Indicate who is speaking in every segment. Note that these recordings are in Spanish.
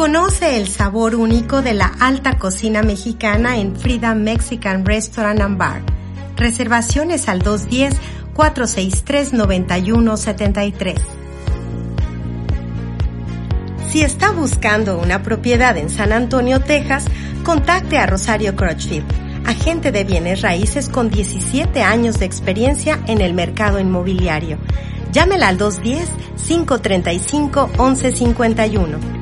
Speaker 1: Conoce el sabor único de la alta cocina mexicana en Frida Mexican Restaurant and Bar. Reservaciones al 210-463-9173. Si está buscando una propiedad en San Antonio, Texas, contacte a Rosario Crutchfield, agente de bienes raíces con 17 años de experiencia en el mercado inmobiliario. Llámela al 210-535-1151.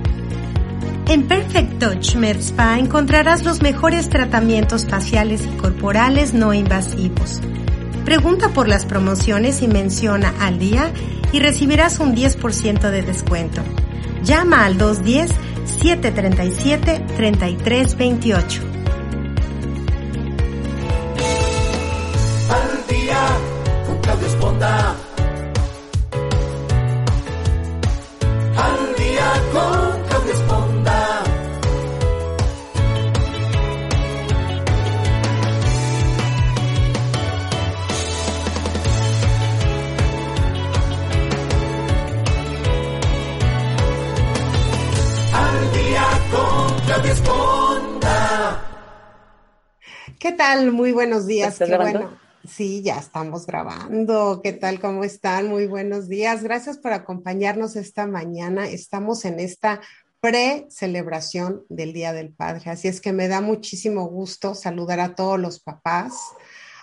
Speaker 1: En Perfect Touch Med Spa encontrarás los mejores tratamientos faciales y corporales no invasivos. Pregunta por las promociones y menciona al día y recibirás un 10% de descuento. Llama al
Speaker 2: 210 737
Speaker 3: 3328. Tal? Muy buenos días.
Speaker 4: ¿Estás
Speaker 3: Qué
Speaker 4: grabando?
Speaker 3: bueno. Sí, ya estamos grabando. ¿Qué tal? ¿Cómo están? Muy buenos días. Gracias por acompañarnos esta mañana. Estamos en esta pre-celebración del Día del Padre. Así es que me da muchísimo gusto saludar a todos los papás,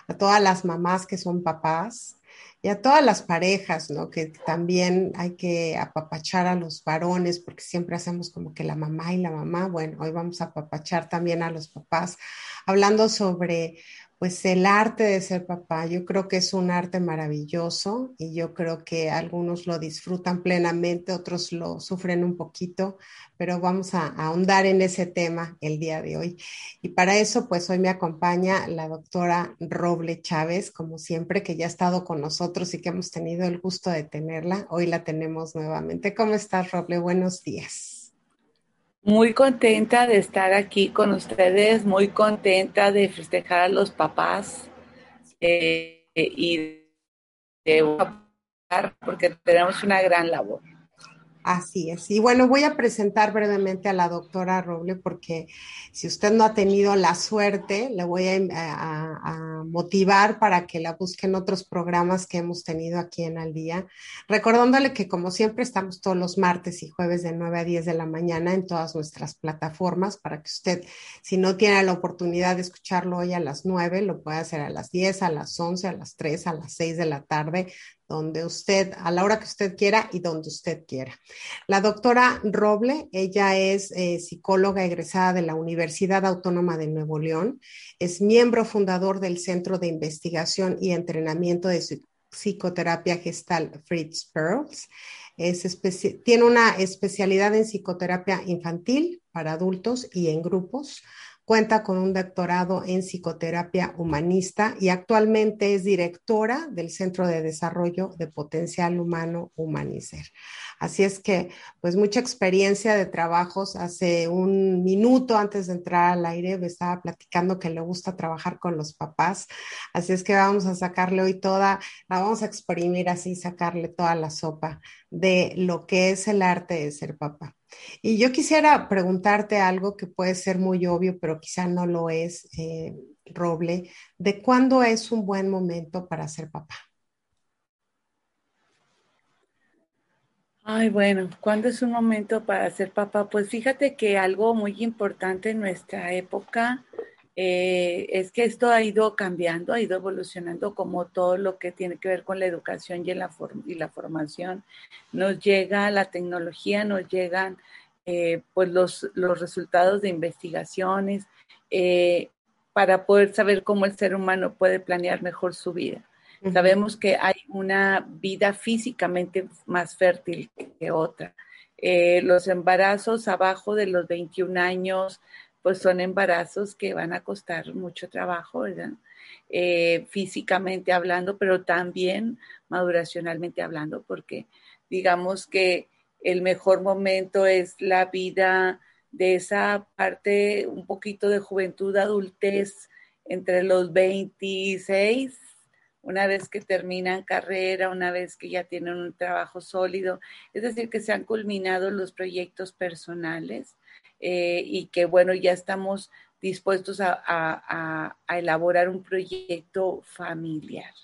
Speaker 3: a todas las mamás que son papás y a todas las parejas, ¿no? Que también hay que apapachar a los varones porque siempre hacemos como que la mamá y la mamá. Bueno, hoy vamos a apapachar también a los papás hablando sobre pues el arte de ser papá, yo creo que es un arte maravilloso y yo creo que algunos lo disfrutan plenamente, otros lo sufren un poquito, pero vamos a, ahondar en ese tema el día de hoy. Y para eso, pues hoy me acompaña la doctora Roble Chávez, como siempre, que ya ha estado con nosotros y que hemos tenido el gusto de tenerla. Hoy la tenemos nuevamente. ¿Cómo estás, Roble? Buenos días.
Speaker 4: Muy contenta de estar aquí con ustedes, muy contenta de festejar a los papás eh, y de porque tenemos una gran labor.
Speaker 3: Así es. Y bueno, voy a presentar brevemente a la doctora Roble porque si usted no ha tenido la suerte, le voy a, a- motivar para que la busque en otros programas que hemos tenido aquí en Al Día. Recordándole que como siempre estamos todos los martes y jueves de 9 a 10 de la mañana en todas nuestras plataformas para que usted, si no tiene la oportunidad de escucharlo hoy a las 9, lo puede hacer a las 10, a las 11, a las 3, a las 6 de la tarde, donde usted, a la hora que usted quiera y donde usted quiera. La doctora Roble, ella es eh, psicóloga egresada de la Universidad Autónoma de Nuevo León, es miembro fundador del Centro de Investigación y Entrenamiento de Psi- Psicoterapia Gestal Fritz Perls. Tiene una especialidad en psicoterapia infantil para adultos y en grupos. Cuenta con un doctorado en psicoterapia humanista y actualmente es directora del Centro de Desarrollo de Potencial Humano Humanicer. Así es que, pues mucha experiencia de trabajos. Hace un minuto antes de entrar al aire me estaba platicando que le gusta trabajar con los papás. Así es que vamos a sacarle hoy toda, la vamos a exprimir así, sacarle toda la sopa de lo que es el arte de ser papá. Y yo quisiera preguntarte algo que puede ser muy obvio, pero quizá no lo es, eh, Roble, de cuándo es un buen momento para ser papá.
Speaker 4: Ay, bueno, ¿cuándo es un momento para ser papá? Pues fíjate que algo muy importante en nuestra época eh, es que esto ha ido cambiando, ha ido evolucionando como todo lo que tiene que ver con la educación y, la, form- y la formación. Nos llega la tecnología, nos llegan eh, pues los, los resultados de investigaciones eh, para poder saber cómo el ser humano puede planear mejor su vida. Sabemos que hay una vida físicamente más fértil que otra. Eh, los embarazos abajo de los 21 años, pues son embarazos que van a costar mucho trabajo, ¿verdad? físicamente hablando, pero también maduracionalmente hablando, porque digamos que el mejor momento es la vida de esa parte un poquito de juventud, adultez, entre los 26, una vez que terminan carrera, una vez que ya tienen un trabajo sólido, es decir, que se han culminado los proyectos personales eh, y que, bueno, ya estamos dispuestos a elaborar un proyecto familiar.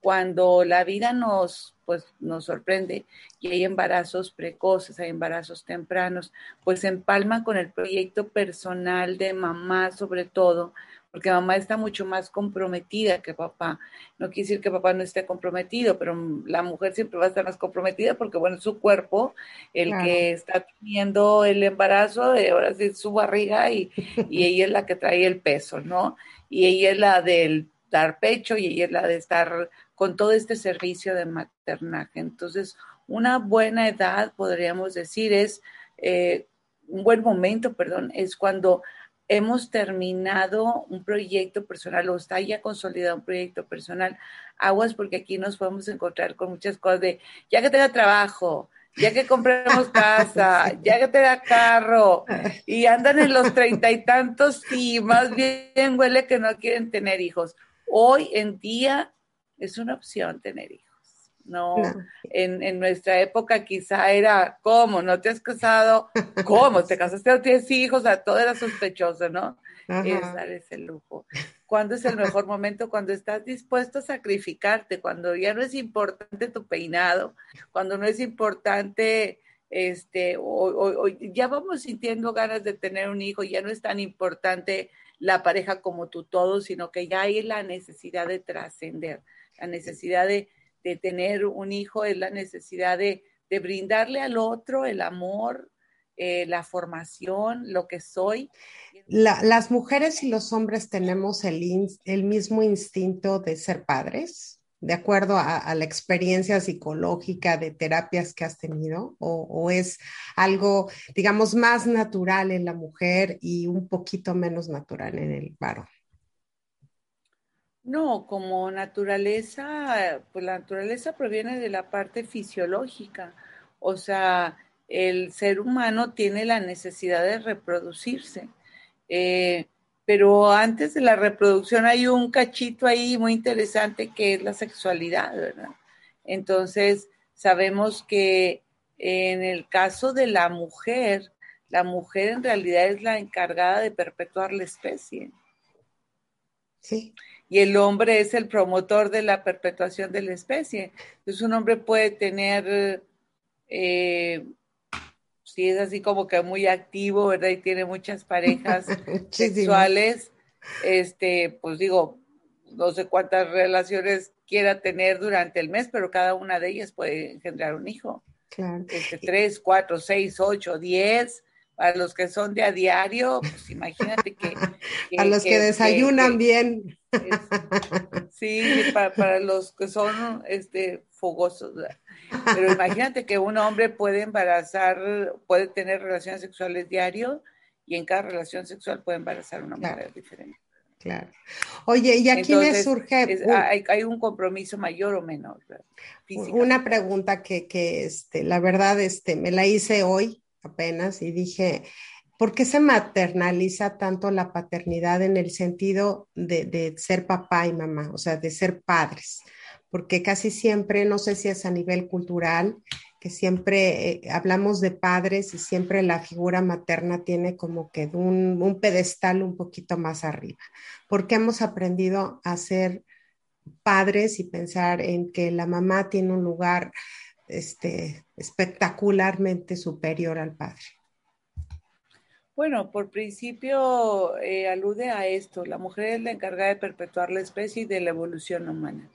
Speaker 4: Cuando la vida nos, pues, nos sorprende y hay embarazos precoces, hay embarazos tempranos, pues se empalman con el proyecto personal de mamá sobre todo, porque mamá está mucho más comprometida que papá. No quiere decir que papá no esté comprometido, pero la mujer siempre va a estar más comprometida porque, bueno, es su cuerpo el que está teniendo el embarazo, de ahora sí su barriga y, y ella es la que trae el peso, ¿no? Y ella es la del dar pecho y ella es la de estar con todo este servicio de maternaje. Entonces, una buena edad, podríamos decir, es eh, un buen momento, perdón, es cuando hemos terminado un proyecto personal o está ya consolidado un proyecto personal. Aguas porque aquí nos podemos encontrar con muchas cosas de, ya que tenga trabajo, ya que compremos casa, ya que tenga carro, y andan en los treinta y tantos y más bien huele que no quieren tener hijos. Hoy en día es una opción tener hijos. No, En, nuestra época quizá era, ¿cómo? ¿No te has casado? ¿Cómo? ¿Te casaste o tienes hijos? O sea, todo era sospechoso, ¿no? Es el lujo. ¿Cuándo es el mejor momento? Cuando estás dispuesto a sacrificarte, cuando ya no es importante tu peinado, cuando no es importante, este, o ya vamos sintiendo ganas de tener un hijo, ya no es tan importante la pareja como tu todo, sino que ya hay la necesidad de trascender la necesidad de, tener un hijo, es la necesidad de, brindarle al otro el amor, eh, la formación, lo que soy.
Speaker 3: las mujeres y los hombres tenemos el, el mismo instinto de ser padres, de acuerdo a, la experiencia psicológica de terapias que has tenido, o, o, es algo, digamos, más natural en la mujer y un poquito menos natural en el varón.
Speaker 4: No, como naturaleza, pues la naturaleza proviene de la parte fisiológica. O sea, el ser humano tiene la necesidad de reproducirse. Eh, pero antes de la reproducción hay un cachito ahí muy interesante que es la sexualidad, ¿verdad? Entonces, sabemos que en el caso de la mujer, la mujer en realidad es la encargada de perpetuar la especie.
Speaker 3: Sí
Speaker 4: y el hombre es el promotor de la perpetuación de la especie. Entonces un hombre puede tener, eh, si es así como que muy activo, ¿verdad? Y tiene muchas parejas sexuales, este, pues digo, no sé cuántas relaciones quiera tener durante el mes, pero cada una de ellas puede engendrar un hijo.
Speaker 3: Claro.
Speaker 4: Este, tres, cuatro, seis, ocho, diez, para los que son de a diario, pues imagínate que...
Speaker 3: a los que, desayunan bien.
Speaker 4: sí, para, los que son este, fogosos. Pero imagínate que un hombre puede embarazar, puede tener relaciones sexuales diario y en cada relación sexual puede embarazar una mujer diferente.
Speaker 3: Claro. Oye, ¿y aquí me surge?
Speaker 4: hay, un compromiso mayor o menor.
Speaker 3: Una pregunta que, que este, la verdad este, me la hice hoy apenas y dije, ¿por qué se maternaliza tanto la paternidad en el sentido de, ser papá y mamá, o sea, de ser padres? Porque casi siempre, no sé si es a nivel cultural, que siempre eh, hablamos de padres y siempre la figura materna tiene como que un, un pedestal un poquito más arriba. Porque hemos aprendido a ser padres y pensar en que la mamá tiene un lugar este, espectacularmente superior al padre.
Speaker 4: Bueno, por principio eh, alude a esto, la mujer es la encargada de perpetuar la especie y de la evolución humana.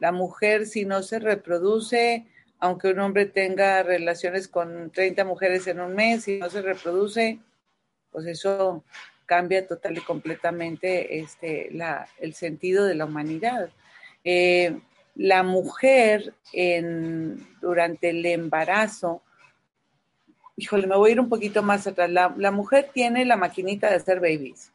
Speaker 4: La mujer si no se reproduce, aunque un hombre tenga relaciones con 30 mujeres en un mes y no se reproduce, pues eso cambia total y completamente este, el sentido de la humanidad. Eh, la mujer durante el embarazo, híjole, me voy a ir un poquito más atrás, la, mujer tiene la maquinita de hacer babies.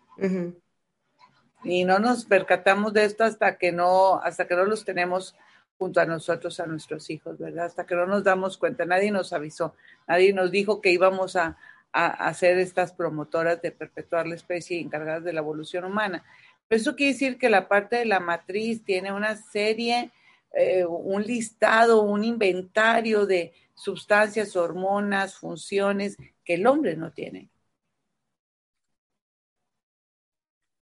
Speaker 4: Y no nos percatamos de esto hasta que no, hasta que no los tenemos junto a nosotros, a nuestros hijos, ¿verdad? Hasta que no nos damos cuenta, nadie nos avisó, nadie nos dijo que íbamos a, a, ser estas promotoras de perpetuar la especie encargadas de la evolución humana. Pero eso quiere decir que la parte de la matriz tiene una serie, eh, un listado, un inventario de sustancias, hormonas, funciones que el hombre no tiene.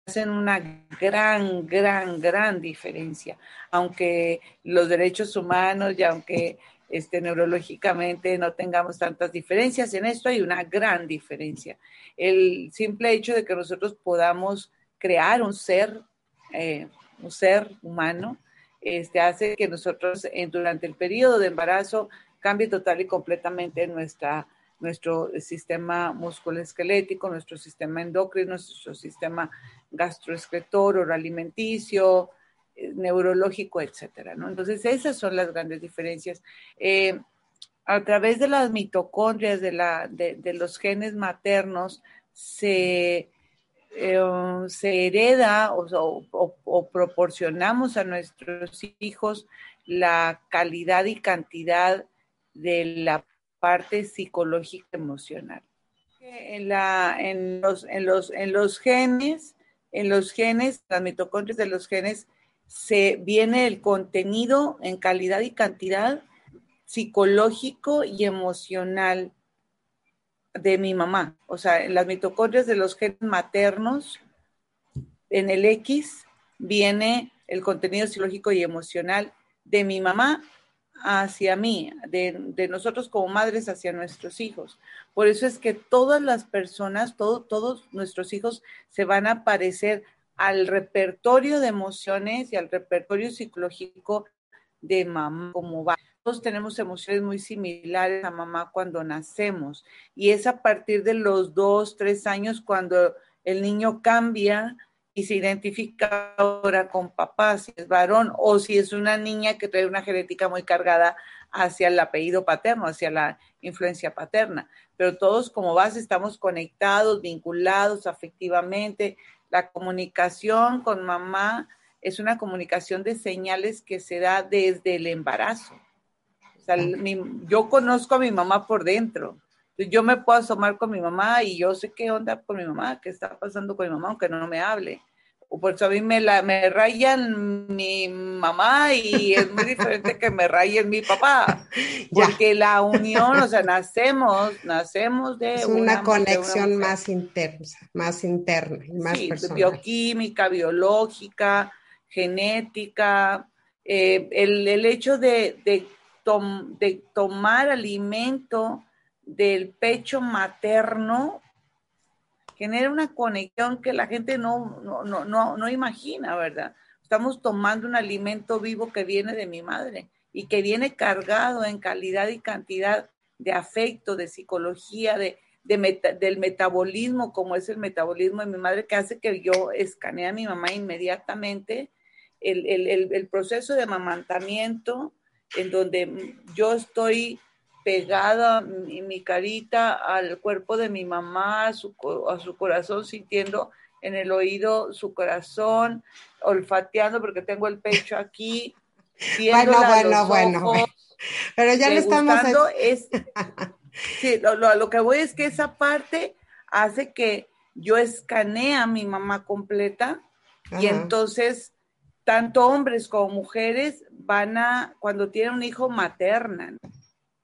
Speaker 4: hacen una gran, gran, gran diferencia, aunque los derechos humanos y aunque este, neurológicamente no tengamos tantas diferencias. En esto hay una gran diferencia. El simple hecho de que nosotros podamos crear un ser, eh, un ser humano, este, hace que nosotros durante el periodo de embarazo cambie total y completamente nuestra, nuestro sistema musculoesquelético, nuestro sistema endocrino, nuestro sistema gastroescretor, alimenticio, neurológico, etcétera. Entonces, esas son las grandes diferencias. Eh, a través de las mitocondrias, de, la, de, los genes maternos, se, eh, se hereda o, proporcionamos a nuestros hijos la calidad y cantidad de la parte psicológica emocional. En, la, en, los, en, los, en los genes, en los genes, las mitocondrias de los genes, se viene el contenido en calidad y cantidad psicológico y emocional de mi mamá. O sea, en las mitocondrias de los genes maternos, en el X viene el contenido psicológico y emocional de mi mamá hacia mí, de, nosotros como madres hacia nuestros hijos. Por eso es que todas las personas, todos nuestros hijos se van a parecer al repertorio de emociones y al repertorio psicológico de mamá como va. Todos tenemos emociones muy similares a mamá cuando nacemos y es a partir de los dos, tres años cuando el niño cambia y se identifica ahora con papá, si es varón o si es una niña que trae una genética muy cargada hacia el apellido paterno, hacia la influencia paterna. Pero todos como base estamos conectados, vinculados afectivamente, la comunicación con mamá es una comunicación de señales que se da desde el embarazo. O sea, yo conozco a mi mamá por dentro. Yo me puedo asomar con mi mamá y yo sé qué onda con mi mamá, qué está pasando con mi mamá, aunque no me hable. Por eso a mí me, la, me rayan mi mamá y es muy diferente que me rayen mi papá, porque la unión, o sea, nacemos, nacemos de
Speaker 3: es una, conexión más interna, más interna y más sí,
Speaker 4: bioquímica, biológica, genética, eh, el, el, hecho de, de, de tomar alimento del pecho materno genera una conexión que la gente no, no, no, no, imagina, ¿verdad? Estamos tomando un alimento vivo que viene de mi madre y que viene cargado en calidad y cantidad de afecto, de psicología, de, del metabolismo, como es el metabolismo de mi madre, que hace que yo escanee a mi mamá inmediatamente. El, el, el proceso de amamantamiento, en donde yo estoy pegada mi, mi carita al cuerpo de mi mamá, a su, a su corazón, sintiendo en el oído su corazón, olfateando porque tengo el pecho aquí.
Speaker 3: Bueno, bueno, bueno. Pero ya le estamos...
Speaker 4: Es, sí, lo, lo, que voy es que esa parte hace que yo escanee a mi mamá completa y entonces tanto hombres como mujeres van a, cuando tienen un hijo, maternan.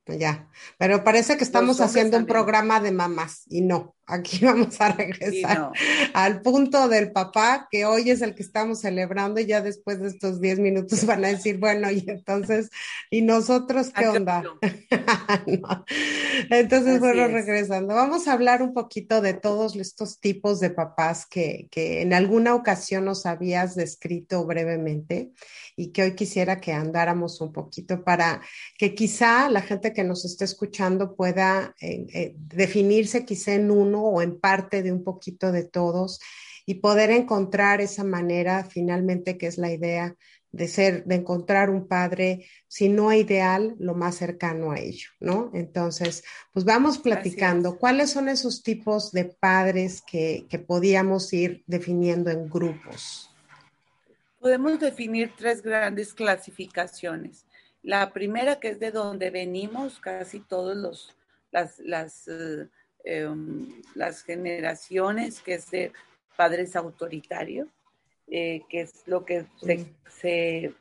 Speaker 3: Ya, pero parece que estamos haciendo un programa de mamás y no. Aquí vamos a regresar al punto del papá, que hoy es el que estamos celebrando, y ya después de estos 10 minutos van a decir, bueno, y entonces, ¿y nosotros qué onda? Entonces, bueno, regresando, vamos a hablar un poquito de todos estos tipos de papás que, que en alguna ocasión nos habías descrito brevemente y que hoy quisiera que andáramos un poquito para que quizá la gente que nos esté escuchando pueda eh, eh, definirse quizá en uno o en parte de un poquito de todos y poder encontrar esa manera finalmente que es la idea de ser, de encontrar un padre, si no ideal, lo más cercano a ello, ¿no? Entonces, pues vamos platicando, ¿cuáles son esos tipos de padres que, que podíamos ir definiendo en grupos?
Speaker 4: Podemos definir tres grandes clasificaciones. La primera, que es de donde venimos, casi todos los, las, las, eh, em, las generaciones, que es de padres autoritarios, eh, que es lo que se, se,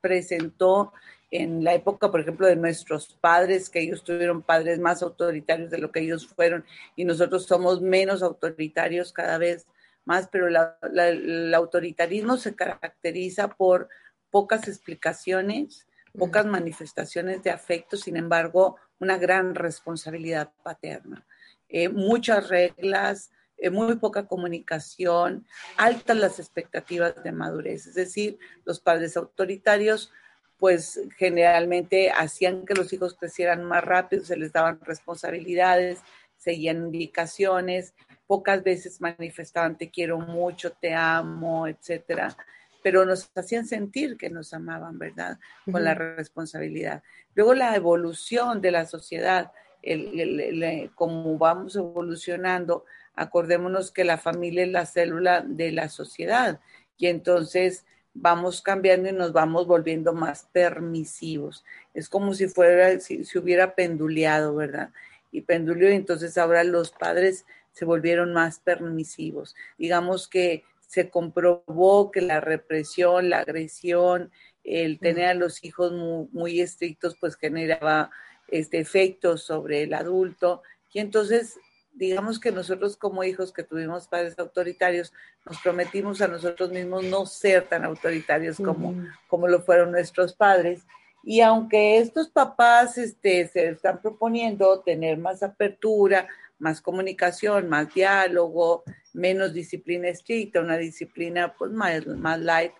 Speaker 4: presentó en la época, por ejemplo, de nuestros padres, que ellos tuvieron padres más autoritarios de lo que ellos fueron, y nosotros somos menos autoritarios cada vez más, pero el autoritarismo se caracteriza por pocas explicaciones, pocas manifestaciones de afecto, sin embargo, una gran responsabilidad paterna. Eh, muchas reglas, eh, muy poca comunicación, altas las expectativas de madurez. Es decir, los padres autoritarios, pues generalmente hacían que los hijos crecieran más rápido, se les daban responsabilidades, seguían indicaciones, pocas veces manifestaban te quiero mucho, te amo, etcétera, pero nos hacían sentir que nos amaban, ¿verdad? Con la responsabilidad. Luego la evolución de la sociedad, el, como vamos evolucionando, acordémonos que la familia es la célula de la sociedad y entonces vamos cambiando y nos vamos volviendo más permisivos. Es como si fuera, si hubiera penduleado, ¿verdad? Y penduleó, y entonces ahora los padres se volvieron más permisivos. Digamos que se comprobó que la represión, la agresión, el tener a los hijos muy, estrictos, pues generaba este, efectos sobre el adulto. Y entonces, digamos que nosotros como hijos que tuvimos padres autoritarios, nos prometimos a nosotros mismos no ser tan autoritarios como, como lo fueron nuestros padres. Y aunque estos papás este, se están proponiendo tener más apertura, más comunicación, más diálogo, menos disciplina estricta, una disciplina pues más, más light.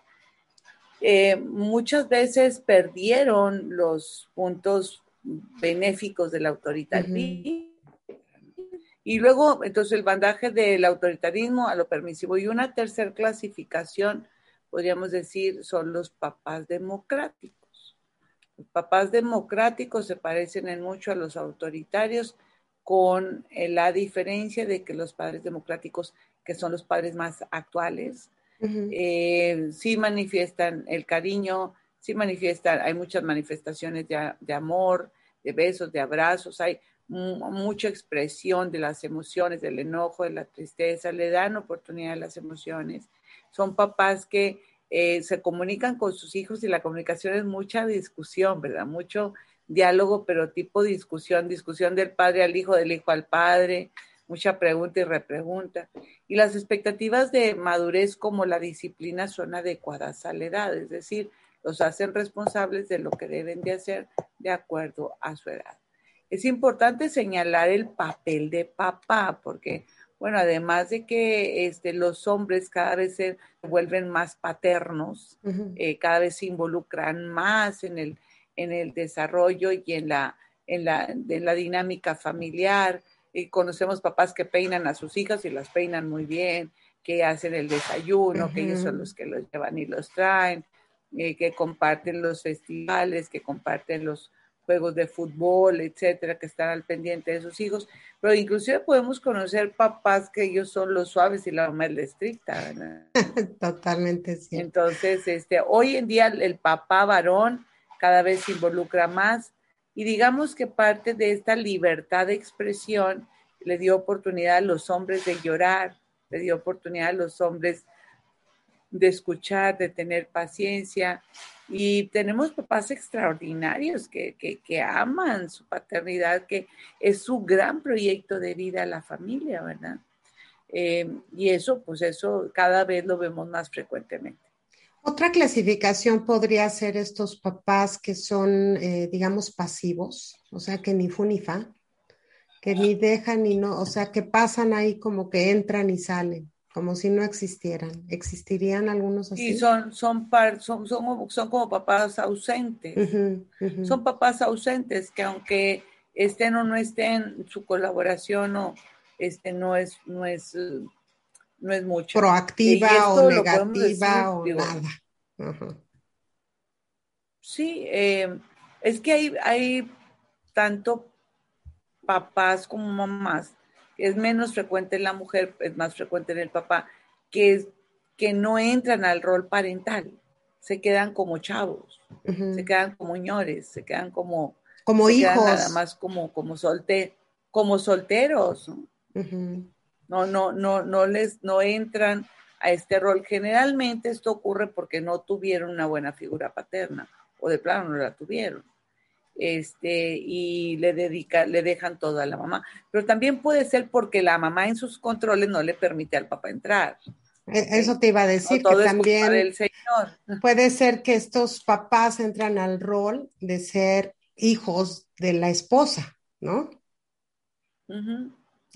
Speaker 4: Eh, muchas veces perdieron los puntos benéficos del autoritarismo. Y luego, entonces, el bandaje del autoritarismo a lo permisivo. Y una tercera clasificación, podríamos decir, son los papás democráticos. Los papás democráticos se parecen en mucho a los autoritarios con eh, la diferencia de que los padres democráticos, que son los padres más actuales, eh, sí manifiestan el cariño, sí manifiestan, hay muchas manifestaciones de, amor, de besos, de abrazos, hay mucha expresión de las emociones, del enojo, de la tristeza, le dan oportunidad a las emociones. Son papás que eh, se comunican con sus hijos y la comunicación es mucha discusión, ¿verdad? Mucho diálogo, pero tipo discusión, discusión del padre al hijo, del hijo al padre, mucha pregunta y repregunta. Y las expectativas de madurez como la disciplina son adecuadas a la edad, es decir, los hacen responsables de lo que deben de hacer de acuerdo a su edad. Es importante señalar el papel de papá, porque, bueno, además de que este, los hombres cada vez se vuelven más paternos, eh, cada vez se involucran más en el en el desarrollo y en la, en la, la dinámica familiar. Y conocemos papás que peinan a sus hijas y las peinan muy bien, que hacen el desayuno, que ellos son los que los llevan y los traen, eh, que comparten los festivales, que comparten los juegos de fútbol, etcétera, que están al pendiente de sus hijos. Pero inclusive podemos conocer papás que ellos son los suaves y la mamá es la estricta,
Speaker 3: Totalmente
Speaker 4: sí. Entonces, este, hoy en día el papá varón cada vez se involucra más y digamos que parte de esta libertad de expresión le dio oportunidad a los hombres de llorar, le dio oportunidad a los hombres de escuchar, de tener paciencia. Y tenemos papás extraordinarios que, que, aman su paternidad, que es su gran proyecto de vida a la familia, ¿verdad? Eh, y eso, pues eso cada vez lo vemos más frecuentemente.
Speaker 3: Otra clasificación podría ser estos papás que son, eh, digamos, pasivos, o sea, que ni fu ni fa, que ni dejan ni no, o sea, que pasan ahí como que entran y salen, como si no existieran. ¿Existirían algunos así?
Speaker 4: Sí, son, son, son, son, como papás ausentes. Son papás ausentes que aunque estén o no estén, su colaboración o este no es, no es no es mucho.
Speaker 3: Proactiva o negativa o nada.
Speaker 4: Sí, eh, es que hay, hay tanto papás como mamás, es menos frecuente en la mujer, es más frecuente en el papá, que, que no entran al rol parental, se quedan como chavos, se quedan como ñores, se quedan como,
Speaker 3: como hijos.
Speaker 4: nada más como, como, solte, como solteros. No, no, no, no les, no entran a este rol. Generalmente esto ocurre porque no tuvieron una buena figura paterna o de plano no la tuvieron. Este, y le dedica, le dejan todo a la mamá. Pero también puede ser porque la mamá en sus controles no le permite al papá entrar.
Speaker 3: E, eso te iba a decir que también el señor. puede ser que estos papás entran al rol de ser hijos de la esposa, ¿no?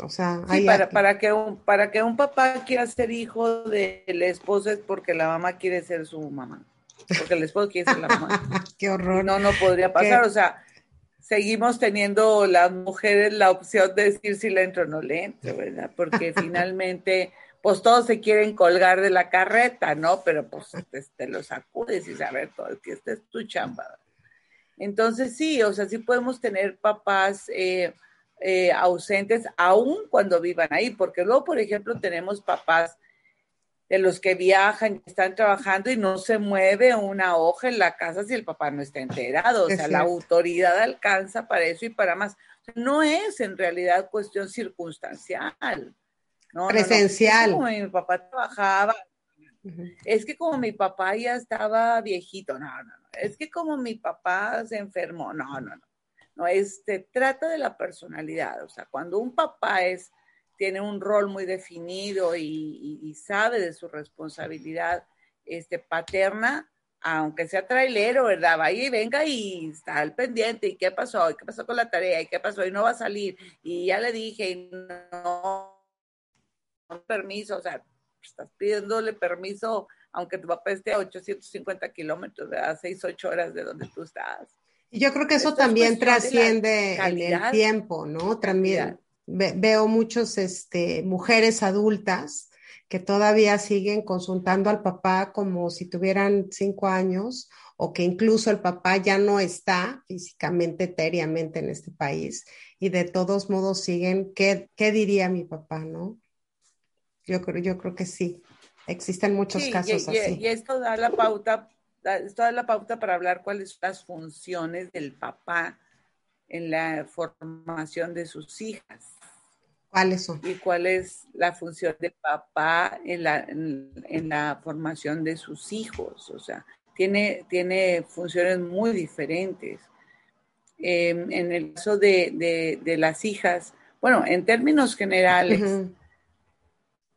Speaker 3: O sea,
Speaker 4: sí, para, para, que un, para que un papá quiera ser hijo de la esposa es porque la mamá quiere ser su mamá. Porque el esposo quiere ser la mamá.
Speaker 3: Qué horror.
Speaker 4: No, no podría pasar. O sea, seguimos teniendo las mujeres la opción de decir si le entro o no le entro, ¿verdad? Porque finalmente, pues todos se quieren colgar de la carreta, ¿no? Pero pues te, lo sacudes y saber todo, que esta es tu chamba. Entonces sí, o sea, sí podemos tener papás eh, eh, ausentes aún cuando vivan ahí, porque luego, por ejemplo, tenemos papás de los que viajan están trabajando y no se mueve una hoja en la casa si el papá no está enterado. O sea, la autoridad alcanza para eso y para más. No es en realidad cuestión circunstancial. No,
Speaker 3: Presencial.
Speaker 4: No, como mi papá trabajaba. Es que como mi papá ya estaba viejito, no, no, no. Es que como mi papá se enfermó, no, no, no. No, este, trata de la personalidad. O sea, cuando un papá es, tiene un rol muy definido y, sabe de su responsabilidad este, paterna, aunque sea trailero, ¿verdad? Vaya y venga y está al pendiente. ¿Y qué pasó? ¿Y qué pasó con la tarea? ¿Y qué pasó? Y no va a salir. Y ya le dije, y no, no permiso. O sea, estás pidiéndole permiso, aunque tu papá esté a 850 kilómetros, a 6, 8 horas de donde tú estás.
Speaker 3: Y yo creo que eso también trasciende en el tiempo, ¿no? También veo muchos este, mujeres adultas que todavía siguen consultando al papá como si tuvieran cinco años o que incluso el papá ya no está físicamente, etéreamente en este país y de todos modos siguen, ¿qué, qué diría mi papá, no? Yo creo, yo creo que sí, existen muchos casos así.
Speaker 4: Y esto da la pauta esto da la pauta para hablar cuáles son las funciones del papá en la formación de sus hijas.
Speaker 3: ¿Cuáles son?
Speaker 4: Y cuál es la función del papá en la, en, la formación de sus hijos. O sea, tiene, tiene funciones muy diferentes. Em, en el caso de, de, las hijas, bueno, en términos generales,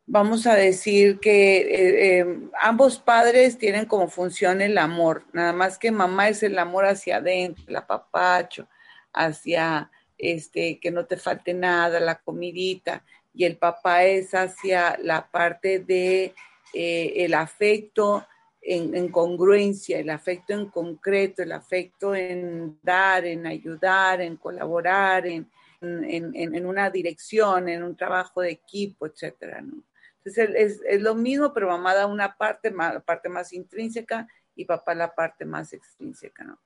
Speaker 4: vamos a decir que eh, eh, ambos padres tienen como función el amor, nada más que mamá es el amor hacia adentro, el apapacho, hacia este, que no te falte nada, la comidita, y el papá es hacia la parte de eh, el afecto en, congruencia, el afecto en concreto, el afecto en dar, en ayudar, en colaborar, en, en una dirección, en un trabajo de equipo, etcétera, ¿no? Entonces es, lo mismo, pero mamá da una parte, la parte más intrínseca y papá la parte más extrínseca, ¿no?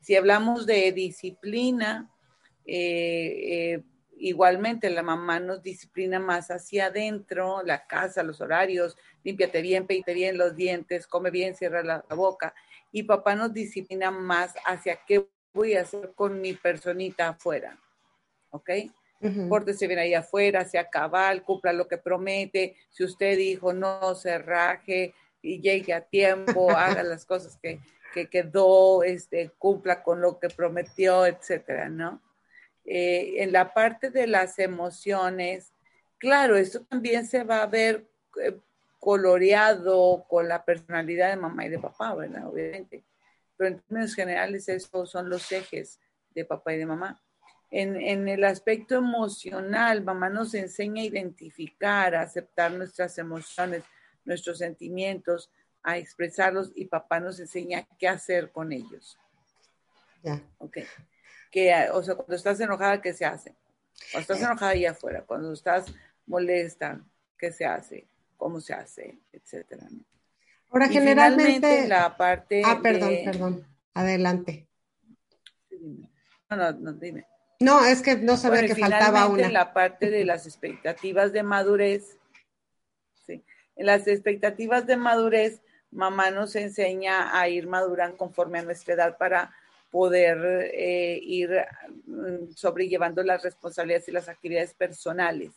Speaker 4: Si hablamos de disciplina, eh, eh, igualmente la mamá nos disciplina más hacia adentro, la casa, los horarios, límpiate bien, peite bien los dientes, come bien, cierra la, la boca. Y papá nos disciplina más hacia qué voy a hacer con mi personita afuera. ¿Ok? Pórtese bien ahí afuera, sea cabal, cumpla lo que promete. Si usted dijo no se raje, y llegue a tiempo, haga las cosas que, que quedó, este, cumpla con lo que prometió, etcétera, ¿no? Eh, en la parte de las emociones, claro, esto también se va a ver eh, coloreado con la personalidad de mamá y de papá, ¿verdad? Obviamente. Pero en términos generales, estos son los ejes de papá y de mamá. En, en, el aspecto emocional, mamá nos enseña a identificar, a aceptar nuestras emociones, nuestros sentimientos, a expresarlos y papá nos enseña qué hacer con ellos.
Speaker 3: Ya.
Speaker 4: Ok. Que, o sea, cuando estás enojada, ¿qué se hace? Cuando estás enojada allá afuera, cuando estás molesta, ¿qué se hace? ¿Cómo se hace? Etcétera.
Speaker 3: Ahora,
Speaker 4: Y
Speaker 3: generalmente.
Speaker 4: la parte
Speaker 3: Ah, perdón,
Speaker 4: de-
Speaker 3: perdón. Adelante.
Speaker 4: No, no, no, dime.
Speaker 3: No, es que no sabía
Speaker 4: Bueno,
Speaker 3: que faltaba una.
Speaker 4: en la parte de las expectativas de madurez, sí, en las expectativas de madurez, mamá nos enseña a ir madurando conforme a nuestra edad para poder eh, ir mm, sobrellevando las responsabilidades y las actividades personales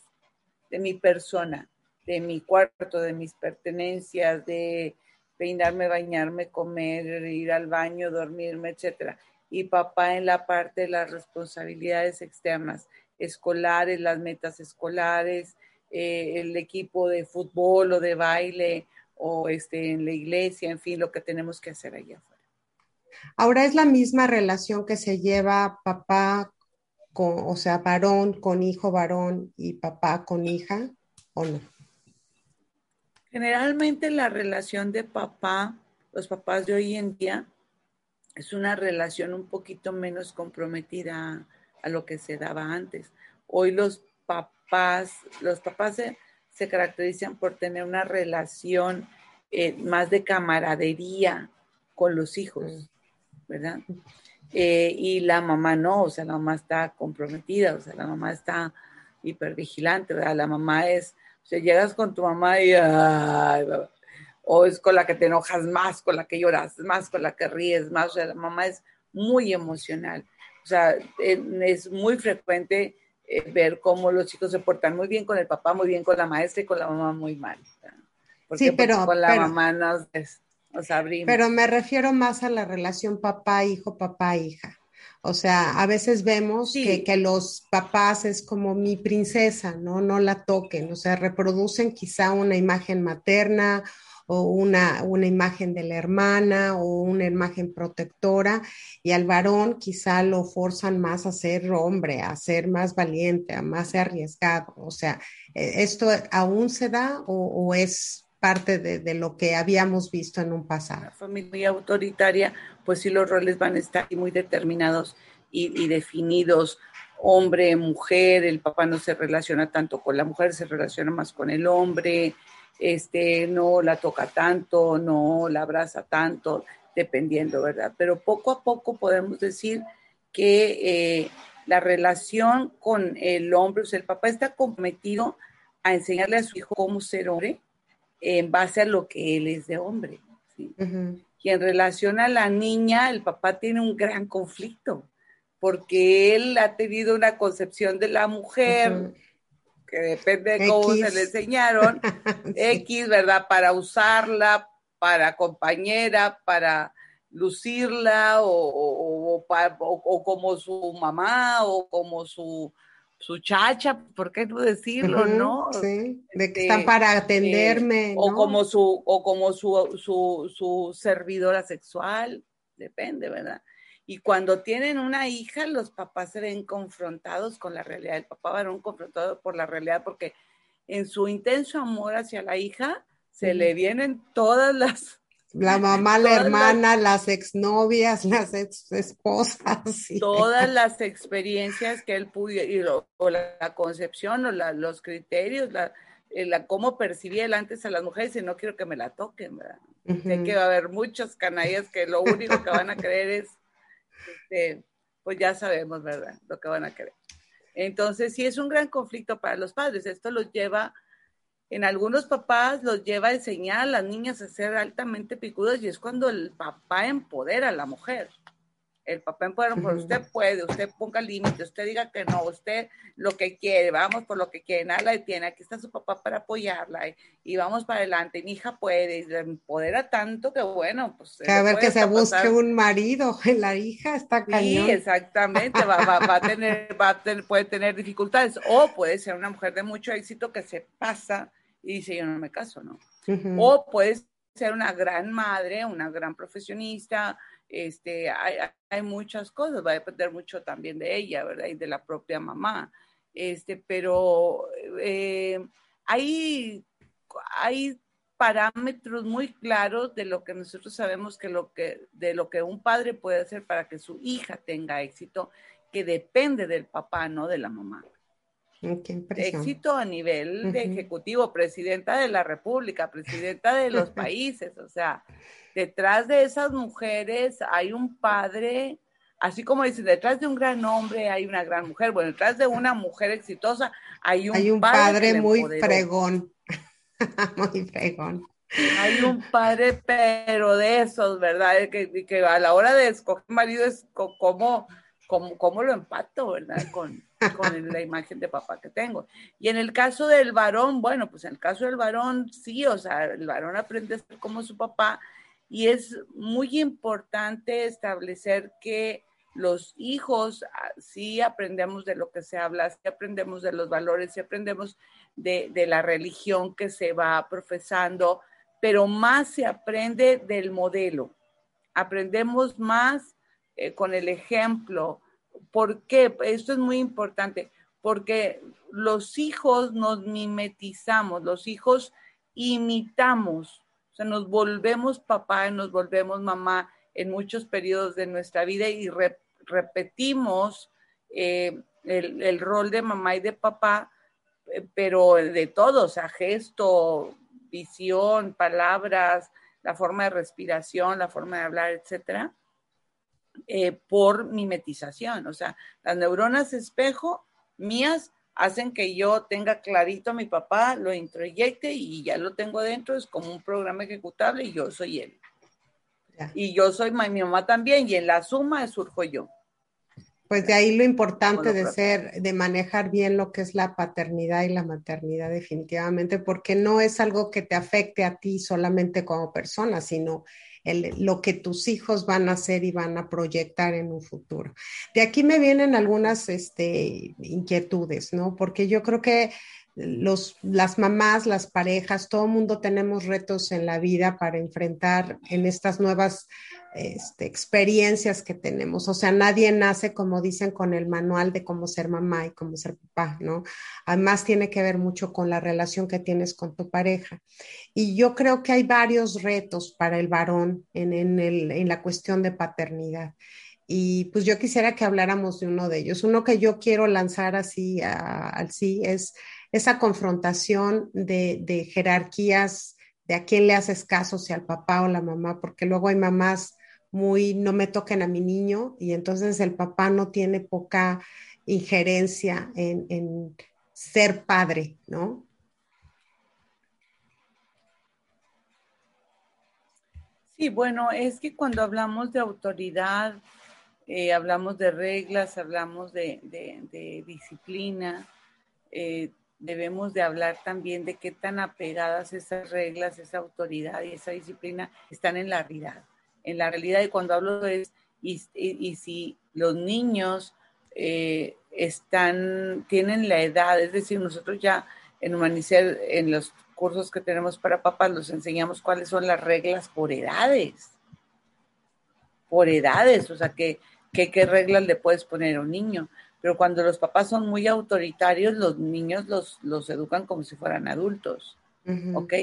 Speaker 4: de mi persona, de mi cuarto, de mis pertenencias, de peinarme, bañarme, comer, ir al baño, dormirme, etcétera. Y papá en la parte de las responsabilidades externas, escolares, las metas escolares, eh, el equipo de fútbol o de baile o este en la iglesia, en fin, lo que tenemos que hacer allá afuera.
Speaker 3: Ahora es la misma relación que se lleva papá con, o sea, varón con hijo varón y papá con hija, ¿o no?
Speaker 4: Generalmente la relación de papá, los papás de hoy en día, es una relación un poquito menos comprometida a lo que se daba antes. Hoy los papás, los papás se, se caracterizan por tener una relación eh, más de camaradería con los hijos, ¿verdad? Eh, y la mamá no, o sea, la mamá está comprometida, o sea, la mamá está hipervigilante, ¿verdad? La mamá es, o sea, llegas con tu mamá y, ay, o es con la que te enojas más, con la que lloras más, con la que ríes más, o sea, la mamá es muy emocional, o sea, es muy frecuente eh, ver cómo los chicos se portan muy bien con el papá, muy bien con la maestra y con la mamá muy mal. Porque,
Speaker 3: sí, pero,
Speaker 4: con la
Speaker 3: pero,
Speaker 4: mamá nos, nos abrimos.
Speaker 3: Pero me refiero más a la relación papá-hijo, papá-hija. O sea, a veces vemos
Speaker 4: Sí.
Speaker 3: que, que los papás es como mi princesa, ¿no? No la toquen, o sea, reproducen quizá una imagen materna o una, una imagen de la hermana o una imagen protectora y al varón quizá lo forzan más a ser hombre, a ser más valiente, a más arriesgado. O sea, eh, ¿esto aún se da o, es parte de, de, lo que habíamos visto en un pasado?
Speaker 4: La familia autoritaria, pues sí los roles van a estar muy determinados y, y definidos hombre, mujer, el papá no se relaciona tanto con la mujer, se relaciona más con el hombre, este, no la toca tanto, no la abraza tanto, dependiendo, ¿verdad? Pero poco a poco podemos decir que eh, la relación con el hombre, o sea, el papá está comprometido a enseñarle a su hijo cómo ser hombre en base a lo que él es de hombre. ¿sí? Uh -huh. Y en relación a la niña, el papá tiene un gran conflicto, porque él ha tenido una concepción de la mujer. Uh -huh que depende de cómo X. se le enseñaron, sí. X, ¿verdad? Para usarla, para compañera, para lucirla, o, o, o, o, como su mamá, o como su, su chacha, ¿por qué no decirlo, uh -huh,
Speaker 3: no? Sí, de que están para atenderme.
Speaker 4: Eh, ¿no? O como su, o como su, su, su servidora sexual, depende, ¿verdad? Y cuando tienen una hija, los papás se ven confrontados con la realidad. El papá varón confrontado por la realidad porque en su intenso amor hacia la hija se le vienen todas las...
Speaker 3: La mamá, la hermana, las, las exnovias, las ex esposas.
Speaker 4: Todas las experiencias que él lo, o la, la, concepción, o la, los criterios, la, la, cómo percibía él antes a las mujeres y no quiero que me la toquen, ¿verdad? Uh -huh. Sé que va a haber muchos canallas que lo único que van a creer es este, pues ya sabemos, ¿verdad? Lo que van a querer. Entonces, sí es un gran conflicto para los padres. Esto los lleva, en algunos papás los lleva a enseñar a las niñas a ser altamente picudas y es cuando el papá empodera a la mujer. El papá empodera, pero usted puede, usted ponga límites, usted diga que no, usted lo que quiere, vamos por lo que quiere, nada la detiene, aquí está su papá para apoyarla y, vamos para adelante, mi hija puede, y le empodera tanto que bueno, pues...
Speaker 3: a ver que se busque un marido, la hija está cañón.
Speaker 4: Sí, exactamente, va, va, a tener, va a tener, puede tener dificultades, o puede ser una mujer de mucho éxito que se pasa y dice yo no me caso, ¿no? O puede ser una gran madre, una gran profesionista, este, hay, muchas cosas, va a depender mucho también de ella, ¿verdad? Y de la propia mamá. Este, pero eh, hay, hay parámetros muy claros de lo que nosotros sabemos que lo que de lo que un padre puede hacer para que su hija tenga éxito, que depende del papá, no de la mamá. Éxito a nivel de ejecutivo, presidenta de la República, presidenta de los países, o sea, detrás de esas mujeres hay un padre, así como dicen, detrás de un gran hombre hay una gran mujer, bueno, detrás de una mujer exitosa hay un,
Speaker 3: hay un padre, muy fregón, muy fregón.
Speaker 4: Hay un padre, pero de esos, ¿verdad? Que, que a la hora de escoger marido es como, como, como lo empato, ¿verdad? Con, con la imagen de papá que tengo. Y en el caso del varón, bueno, pues en el caso del varón, sí, o sea, el varón aprende a ser como su papá, y es muy importante establecer que los hijos, ah, sí aprendemos de lo que se habla, sí aprendemos de los valores, sí aprendemos de, la religión que se va profesando, pero más se aprende del modelo. Aprendemos más eh, con el ejemplo. ¿Por qué? Esto es muy importante, porque los hijos nos mimetizamos, los hijos imitamos sea, nos volvemos papá, nos volvemos mamá en muchos periodos de nuestra vida y repetimos eh, el, rol de mamá y de papá, eh, pero de todo, o sea, gesto, visión, palabras, la forma de respiración, la forma de hablar, etcétera, eh, por mimetización. O sea, las neuronas espejo mías hacen que yo tenga clarito a mi papá, lo introyecte y ya lo tengo dentro, es como un programa ejecutable y yo soy él. Y yo soy mi mamá también y en la suma surjo yo.
Speaker 3: Pues de ahí lo importante de ser, de manejar bien lo que es la paternidad y la maternidad definitivamente, porque no es algo que te afecte a ti solamente como persona, sino lo que tus hijos van a hacer y van a proyectar en un futuro. De aquí me vienen algunas este, inquietudes, ¿no? Porque yo creo que los, las mamás, las parejas, todo el mundo tenemos retos en la vida para enfrentar en estas nuevas este, experiencias que tenemos. O sea, nadie nace, como dicen, con el manual de cómo ser mamá y cómo ser papá, ¿no? Además, tiene que ver mucho con la relación que tienes con tu pareja. Y yo creo que hay varios retos para el varón en, en la cuestión de paternidad. Y pues yo quisiera que habláramos de uno de ellos. Uno que yo quiero lanzar así al es esa confrontación de, de jerarquías de a quién le haces caso, si al papá o la mamá, porque luego hay mamás muy no me toquen a mi niño y entonces el papá no tiene poca injerencia en, ser padre, ¿no?
Speaker 4: Sí, bueno, es que cuando hablamos de autoridad, eh, hablamos de reglas, hablamos de, disciplina, eh, debemos de hablar también de qué tan apegadas esas reglas, esa autoridad y esa disciplina están en la realidad en la realidad y cuando hablo es, y, y, si los niños eh, están, tienen la edad, es decir, nosotros ya en Humanicer, en los cursos que tenemos para papás, los enseñamos cuáles son las reglas por edades, por edades, o sea, que, qué reglas le puedes poner a un niño. Pero cuando los papás son muy autoritarios, los niños los, los educan como si fueran adultos, ¿ok?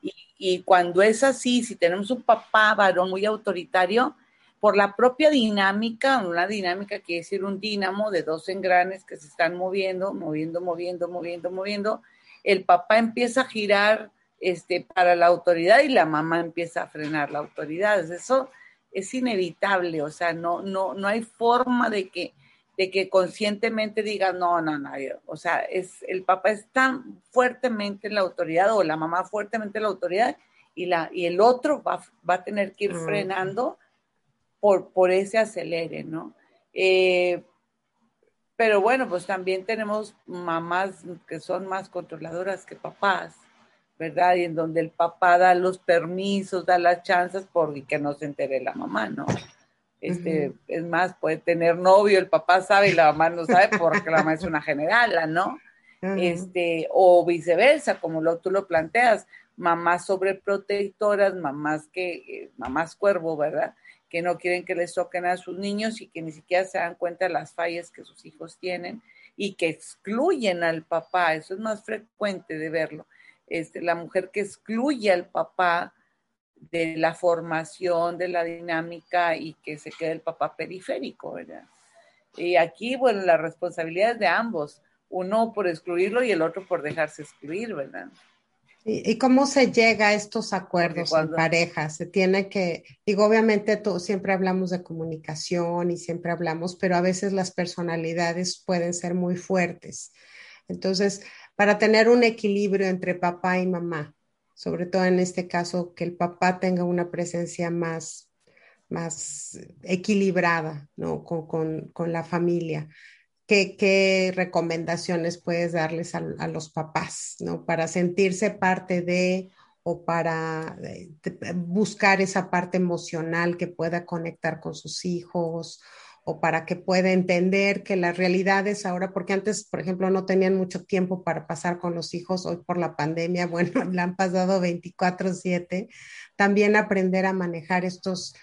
Speaker 4: Y, cuando es así, si tenemos un papá varón muy autoritario, por la propia dinámica, una dinámica quiere decir un dínamo de dos engranes que se están moviendo, moviendo, moviendo, moviendo, moviendo, el papá empieza a girar este, para la autoridad y la mamá empieza a frenar la autoridad. Eso es inevitable, o sea, no, no, no hay forma de que de que conscientemente diga, no, no, no, o sea, es, el papá es tan fuertemente en la autoridad o la mamá fuertemente en la autoridad y, la, y el otro va, va a tener que ir frenando por, por ese acelere, ¿no? Eh, pero bueno, pues también tenemos mamás que son más controladoras que papás, ¿verdad? Y en donde el papá da los permisos, da las chances por que no se entere la mamá, ¿no? Este, Es más, puede tener novio, el papá sabe y la mamá no sabe porque la mamá es una generala, ¿no? este, o viceversa, como lo, tú lo planteas, mamás sobreprotectoras, mamás que, eh, mamás cuervo, ¿verdad? Que no quieren que les toquen a sus niños y que ni siquiera se dan cuenta de las fallas que sus hijos tienen y que excluyen al papá, eso es más frecuente de verlo. Este, la mujer que excluye al papá de la formación, de la dinámica y que se quede el papá periférico, ¿verdad? Y aquí, bueno, la responsabilidad es de ambos, uno por excluirlo y el otro por dejarse excluir, ¿verdad?
Speaker 3: ¿Y, cómo se llega a estos acuerdos en pareja? Se tiene que, digo, obviamente todo, siempre hablamos de comunicación y siempre hablamos, pero a veces las personalidades pueden ser muy fuertes. Entonces, para tener un equilibrio entre papá y mamá, sobre todo en este caso, que el papá tenga una presencia más, más equilibrada ¿no? con, la familia. ¿Qué, ¿Qué, recomendaciones puedes darles a, los papás ¿no? para sentirse parte de o para eh, buscar esa parte emocional que pueda conectar con sus hijos o para que pueda entender que las realidades ahora, porque antes, por ejemplo, no tenían mucho tiempo para pasar con los hijos, hoy por la pandemia, bueno, le han pasado 24/7, también aprender a manejar estos,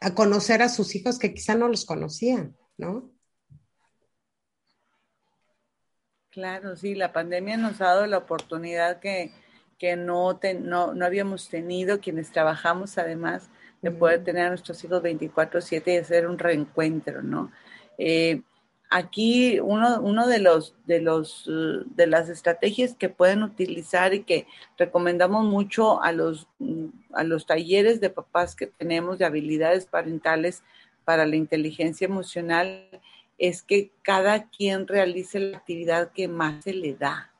Speaker 3: a conocer a sus hijos que quizá no los conocían, ¿no?
Speaker 4: Claro, sí, la pandemia nos ha dado la oportunidad que, que no, no, no habíamos tenido quienes trabajamos además de poder tener a nuestros hijos 24/7 y hacer un reencuentro, ¿no? Eh, aquí uno, uno de los de los de las estrategias que pueden utilizar y que recomendamos mucho a los a los talleres de papás que tenemos de habilidades parentales para la inteligencia emocional es que cada quien realice la actividad que más se le da.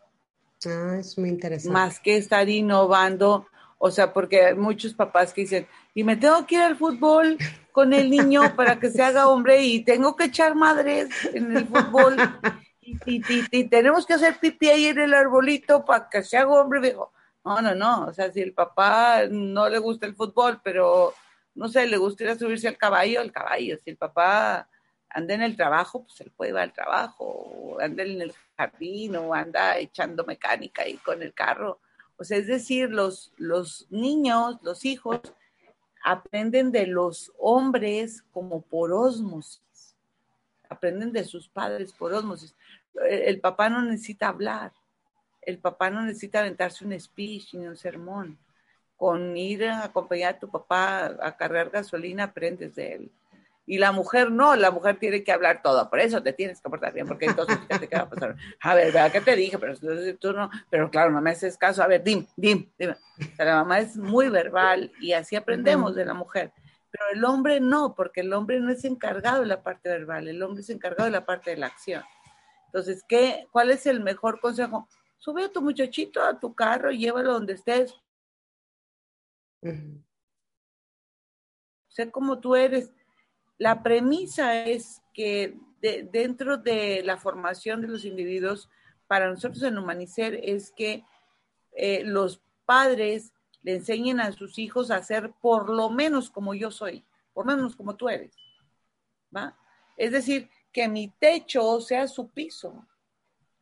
Speaker 3: Ah, es muy interesante.
Speaker 4: Más que estar innovando o sea, porque hay muchos papás que dicen, y me tengo que ir al fútbol con el niño para que se haga hombre y tengo que echar madres en el fútbol y, tenemos que hacer pipí ahí en el arbolito para que se haga hombre. Digo, no, no, no, o sea, si el papá no le gusta el fútbol, pero no sé, le gustaría subirse al caballo, el caballo. Si el papá anda en el trabajo, pues él puede ir al trabajo, o anda en el jardín, o anda echando mecánica ahí con el carro o sea, es decir, los, los niños, los hijos, aprenden de los hombres como por osmosis, aprenden de sus padres por osmosis. El papá no necesita hablar, el papá no necesita aventarse un speech ni un sermón. Con ir a acompañar a tu papá a cargar gasolina aprendes de él. Y la mujer no, la mujer tiene que hablar todo, por eso te tienes que portar bien, porque entonces qué va a pasar. A ver, ¿verdad qué te dije? Pero tú no, pero claro, no me haces caso. A ver, dim, dim, dime. la mamá es muy verbal y así aprendemos de la mujer. Pero el hombre no, porque el hombre no es encargado de la parte verbal, el hombre es encargado de la parte de la acción. Entonces, ¿qué, ¿cuál es el mejor consejo? Sube a tu muchachito a tu carro y llévalo donde estés. Sé como tú eres la premisa es que dentro de la formación de los individuos, para nosotros en Humanicer es que eh, los padres le enseñen a sus hijos a ser por lo menos como yo soy, por lo menos como tú eres. ¿va? Es decir, que mi techo sea su piso,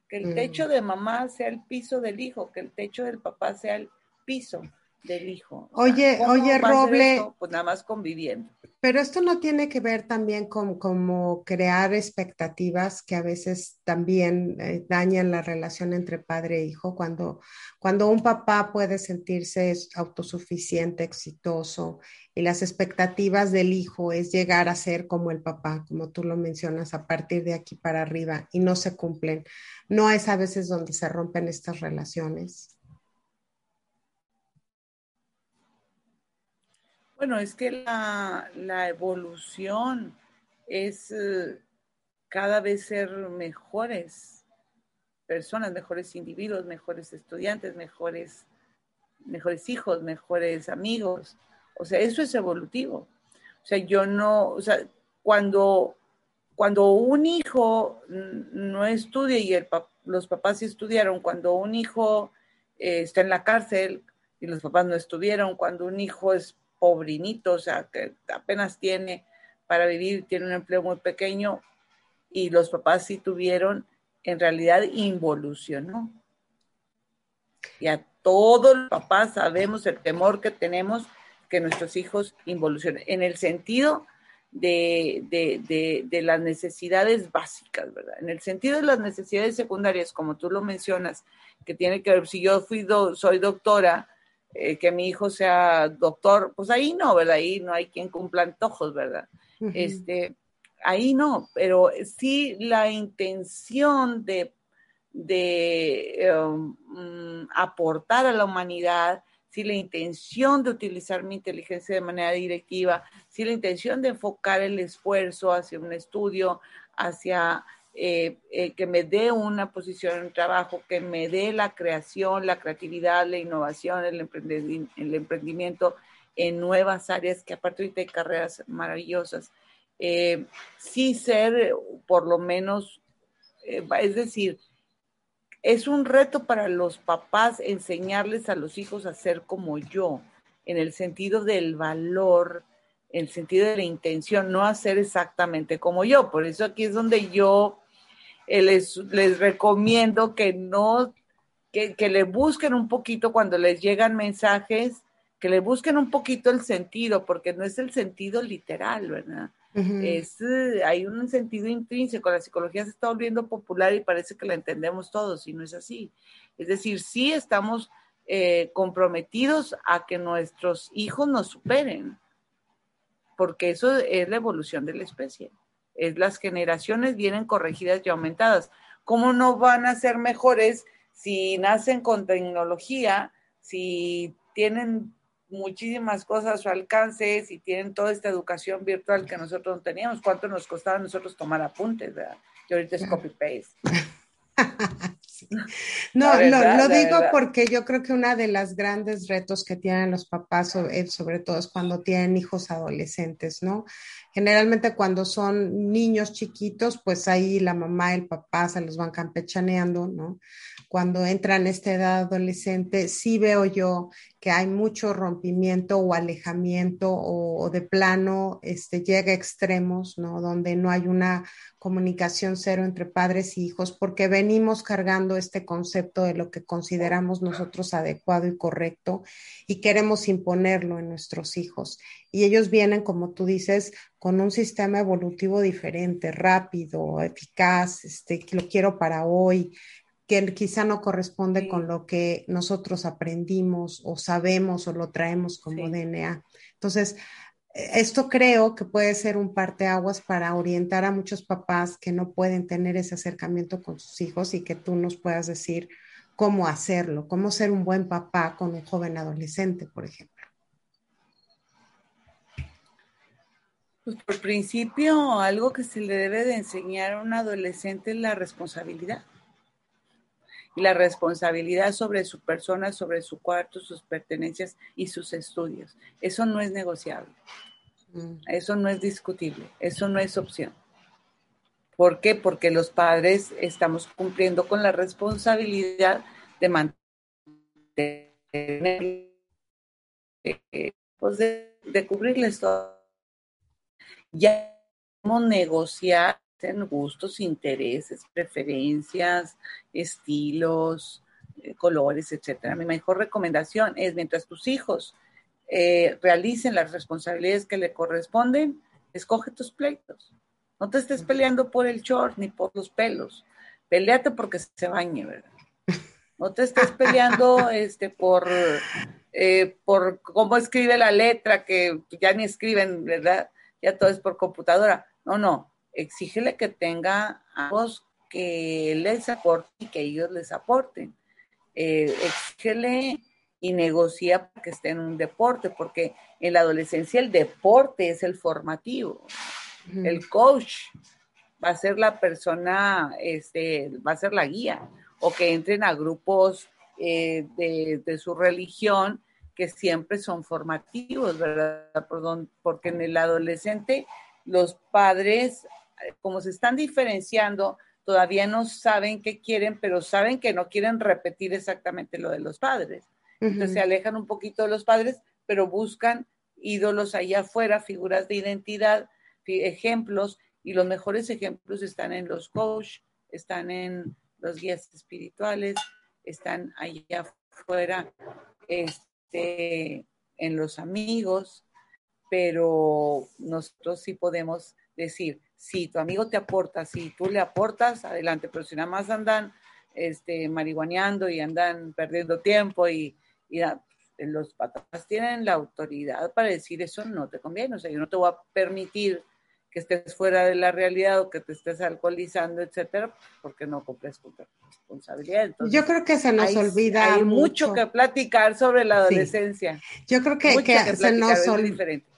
Speaker 4: que el techo mm. de mamá sea el piso del hijo, que el techo del papá sea el piso del hijo.
Speaker 3: oye, oye, Roble.
Speaker 4: Pues nada más conviviendo.
Speaker 3: Pero esto no tiene que ver también con como crear expectativas que a veces también eh, dañan la relación entre padre e hijo. Cuando, cuando un papá puede sentirse autosuficiente, exitoso, y las expectativas del hijo es llegar a ser como el papá, como tú lo mencionas, a partir de aquí para arriba, y no se cumplen. No es a veces donde se rompen estas relaciones.
Speaker 4: Bueno, es que la, evolución es eh, cada vez ser mejores personas, mejores individuos, mejores estudiantes, mejores, mejores hijos, mejores amigos. O sea, eso es evolutivo. O sea, yo no, o sea, cuando, cuando un hijo no estudia y el, los papás sí estudiaron, cuando un hijo eh, está en la cárcel y los papás no estuvieron, cuando un hijo es pobrinito, o sea, que apenas tiene para vivir, tiene un empleo muy pequeño y los papás sí tuvieron, en realidad involucionó. Y a todos los papás sabemos el temor que tenemos que nuestros hijos involucionen, en el sentido de, de, las necesidades básicas, ¿verdad? En el sentido de las necesidades secundarias, como tú lo mencionas, que tiene que ver, si yo fui soy doctora, eh, que mi hijo sea doctor, pues ahí no, ¿verdad? Ahí no hay quien cumpla antojos, ¿verdad? Este, ahí no, pero sí la intención de, de um, mm, aportar a la humanidad, sí la intención de utilizar mi inteligencia de manera directiva, sí la intención de enfocar el esfuerzo hacia un estudio, hacia eh, eh, que me dé una posición en trabajo, que me dé la creación, la creatividad, la innovación, el, emprendimiento en nuevas áreas, que aparte ahorita hay carreras maravillosas. Eh, sí ser, por lo menos, es decir, es un reto para los papás enseñarles a los hijos a ser como yo, en el sentido del valor, en el sentido de la intención, no hacer exactamente como yo. Por eso aquí es donde yo eh, les, les recomiendo que no, que, que le busquen un poquito cuando les llegan mensajes, que le busquen un poquito el sentido, porque no es el sentido literal, ¿verdad? es, eh, hay un sentido intrínseco, la psicología se está volviendo popular y parece que la entendemos todos y no es así. Es decir, sí estamos eh, comprometidos a que nuestros hijos nos superen, porque eso es la evolución de la especie. Es, las generaciones vienen corregidas y aumentadas. ¿Cómo no van a ser mejores si nacen con tecnología, si tienen muchísimas cosas a su alcance, si tienen toda esta educación virtual que nosotros no teníamos, ¿cuánto nos costaba a nosotros tomar apuntes? ¿verdad? Y ahorita es copy-paste.
Speaker 3: No, lo, digo porque yo creo que una de las grandes retos que tienen los papás, sobre, sobre todo es cuando tienen hijos adolescentes, ¿no? Generalmente cuando son niños chiquitos, pues ahí la mamá el papá se los van campechaneando, ¿no? cuando entran en esta edad adolescente, sí veo yo que hay mucho rompimiento o alejamiento o, de plano este, llega a extremos, ¿no? Donde no hay una comunicación cero entre padres y hijos, porque venimos cargando este concepto de lo que consideramos nosotros adecuado y correcto y queremos imponerlo en nuestros hijos. Y ellos vienen, como tú dices, con un sistema evolutivo diferente, rápido, eficaz, este, que lo quiero para hoy, que quizá no corresponde con lo que nosotros aprendimos o sabemos o lo traemos como DNA. Entonces, esto creo que puede ser un parteaguas para orientar a muchos papás que no pueden tener ese acercamiento con sus hijos y que tú nos puedas decir cómo hacerlo, cómo ser un buen papá con un joven adolescente, por ejemplo.
Speaker 4: Pues por principio, algo que se le debe de enseñar a un adolescente es la responsabilidad y la responsabilidad sobre su persona, sobre su cuarto, sus pertenencias y sus estudios. Eso no es negociable. Mm. Eso no es discutible. Eso no es opción. ¿Por qué? Porque los padres estamos cumpliendo con la responsabilidad de mantener, pues de, de cubrirles todo. Ya podemos negociar en gustos, intereses, preferencias, estilos, eh, colores, etcétera. Mi mejor recomendación es mientras tus hijos eh, realicen las responsabilidades que le corresponden, escoge tus pleitos. No te estés peleando por el short ni por los pelos. Peleate porque se bañe, ¿verdad? No te estés peleando este, por, eh, por cómo escribe la letra, que ya ni escriben, ¿verdad? Ya todo es por computadora. No, no exígele que tenga ambos que les aporten y que ellos les aporten. Eh, exígele y negocia para que esté en un deporte, porque en la adolescencia el deporte es el formativo. El coach va a ser la persona, este, va a ser la guía, o que entren a grupos eh, de, de, su religión que siempre son formativos, ¿verdad? Porque en el adolescente los padres, como se están diferenciando, todavía no saben qué quieren, pero saben que no quieren repetir exactamente lo de los padres. Entonces se alejan un poquito de los padres, pero buscan ídolos allá afuera, figuras de identidad, ejemplos, y los mejores ejemplos están en los coach, están en los guías espirituales, están allá afuera este, en los amigos, pero nosotros sí podemos decir, si tu amigo te aporta, si tú le aportas, adelante, pero si nada más andan este, marihuaneando y andan perdiendo tiempo y, y los papás tienen la autoridad para decir eso no te conviene, o sea, yo no te voy a permitir que estés fuera de la realidad o que te estés alcoholizando, etcétera, porque no cumples con tu responsabilidad.
Speaker 3: Yo creo que se nos olvida.
Speaker 4: Hay mucho, que platicar sobre la adolescencia.
Speaker 3: Yo creo que, se, nos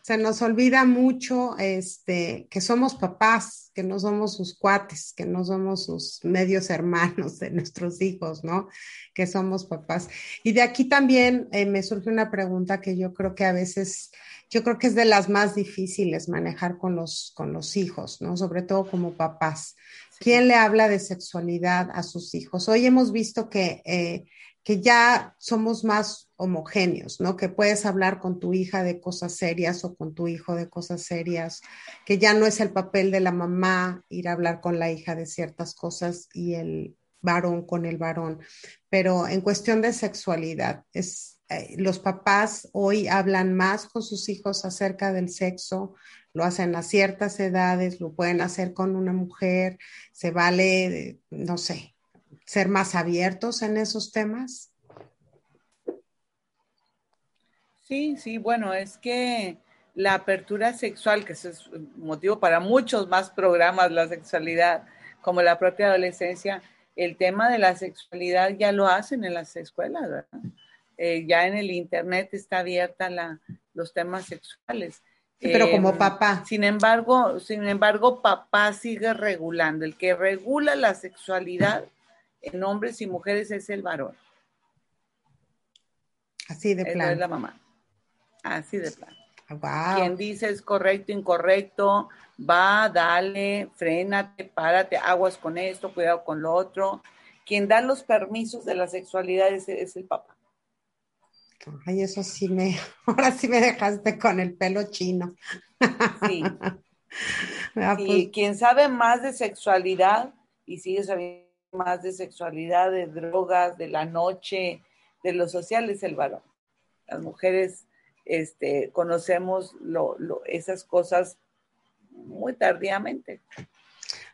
Speaker 3: se, nos olvida mucho este, que somos papás, que no somos sus cuates, que no somos sus medios hermanos de nuestros hijos, ¿no? Que somos papás. Y de aquí también eh, me surge una pregunta que yo creo que a veces yo creo que es de las más difíciles manejar con los, con los hijos, ¿no? Sobre todo como papás. ¿Quién le habla de sexualidad a sus hijos? Hoy hemos visto que, eh, que ya somos más homogéneos, ¿no? Que puedes hablar con tu hija de cosas serias o con tu hijo de cosas serias, que ya no es el papel de la mamá ir a hablar con la hija de ciertas cosas y el varón con el varón. Pero en cuestión de sexualidad, es, eh, los papás hoy hablan más con sus hijos acerca del sexo, lo hacen a ciertas edades, lo pueden hacer con una mujer, se vale, no sé, ser más abiertos en esos temas.
Speaker 4: Sí, sí, bueno, es que la apertura sexual, que es motivo para muchos más programas, la sexualidad, como la propia adolescencia, el tema de la sexualidad ya lo hacen en las escuelas, ¿verdad? Eh, ya en el Internet está abierta la, los temas sexuales.
Speaker 3: pero como em, papá.
Speaker 4: Sin embargo, sin embargo, papá sigue regulando. El que regula la sexualidad en hombres y mujeres es el varón.
Speaker 3: Así de plano.
Speaker 4: Es la mamá. Así de plano. Quien dice es correcto, incorrecto, va, dale, frénate, párate, aguas con esto, cuidado con lo otro. Quien da los permisos de la sexualidad es el papá.
Speaker 3: Ay, eso sí me, ahora sí me dejaste con el pelo chino.
Speaker 4: Sí. Ah, y pues quien sabe más de sexualidad y sigue sabiendo más de sexualidad, de drogas, de la noche, de lo social es el varón. Las mujeres este, conocemos esas cosas muy tardíamente.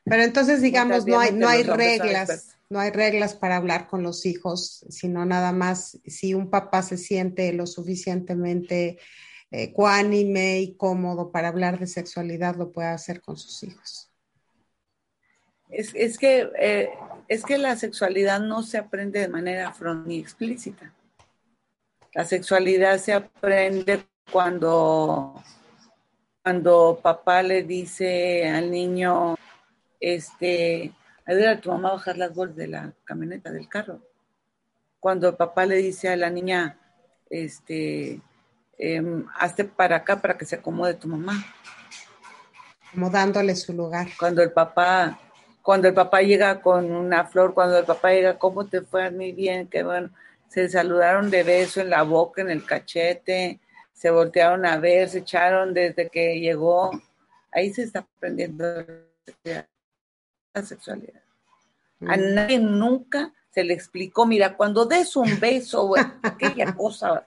Speaker 3: Pero entonces, digamos, no hay, no hay reglas, no hay reglas para hablar con los hijos, sino nada más si un papá se siente lo suficientemente eh, cuánime y cómodo para hablar de sexualidad, lo puede hacer con sus hijos.
Speaker 4: Es, que, eh, es que la sexualidad no se aprende de manera frontal ni explícita. La sexualidad se aprende cuando, cuando papá le dice al niño, este, ayuda a tu mamá a bajar las bolsas de la camioneta, del carro. Cuando el papá le dice a la niña, este, em, hazte para acá para que se acomode tu mamá.
Speaker 3: Como dándole su lugar.
Speaker 4: Cuando el papá, cuando el papá llega con una flor, cuando el papá llega, ¿cómo te fue? Muy bien, qué bueno. Se saludaron de beso en la boca, en el cachete, se voltearon a ver, se echaron desde que llegó. Ahí se está aprendiendo la sexualidad. A mm. nadie nunca se le explicó, mira, cuando des un beso, aquella cosa.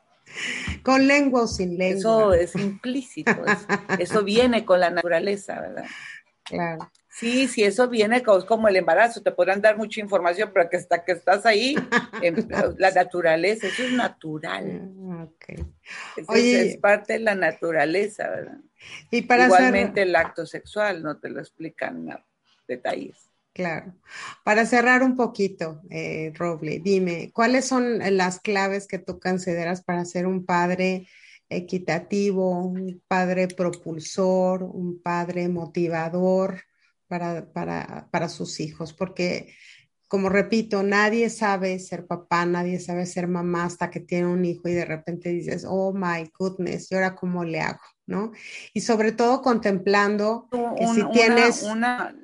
Speaker 3: Con lengua o sin lengua.
Speaker 4: Eso es implícito, eso viene con la naturaleza, ¿verdad?
Speaker 3: Claro.
Speaker 4: Sí, sí, eso viene como el embarazo, te podrán dar mucha información, pero que hasta que estás ahí, la naturaleza, eso es natural.
Speaker 3: Ah, okay.
Speaker 4: es parte de la naturaleza, ¿verdad? Y para Igualmente el acto sexual, no te lo explican nada detalles.
Speaker 3: Claro. Para cerrar un poquito, eh, Roble, dime, ¿cuáles son las claves que tú consideras para ser un padre equitativo, un padre propulsor, un padre motivador para, para, para sus hijos? Porque como repito, nadie sabe ser papá, nadie sabe ser mamá hasta que tiene un hijo y de repente dices, oh my goodness, ¿y ahora cómo le hago? ¿No? Y sobre todo contemplando que si tienes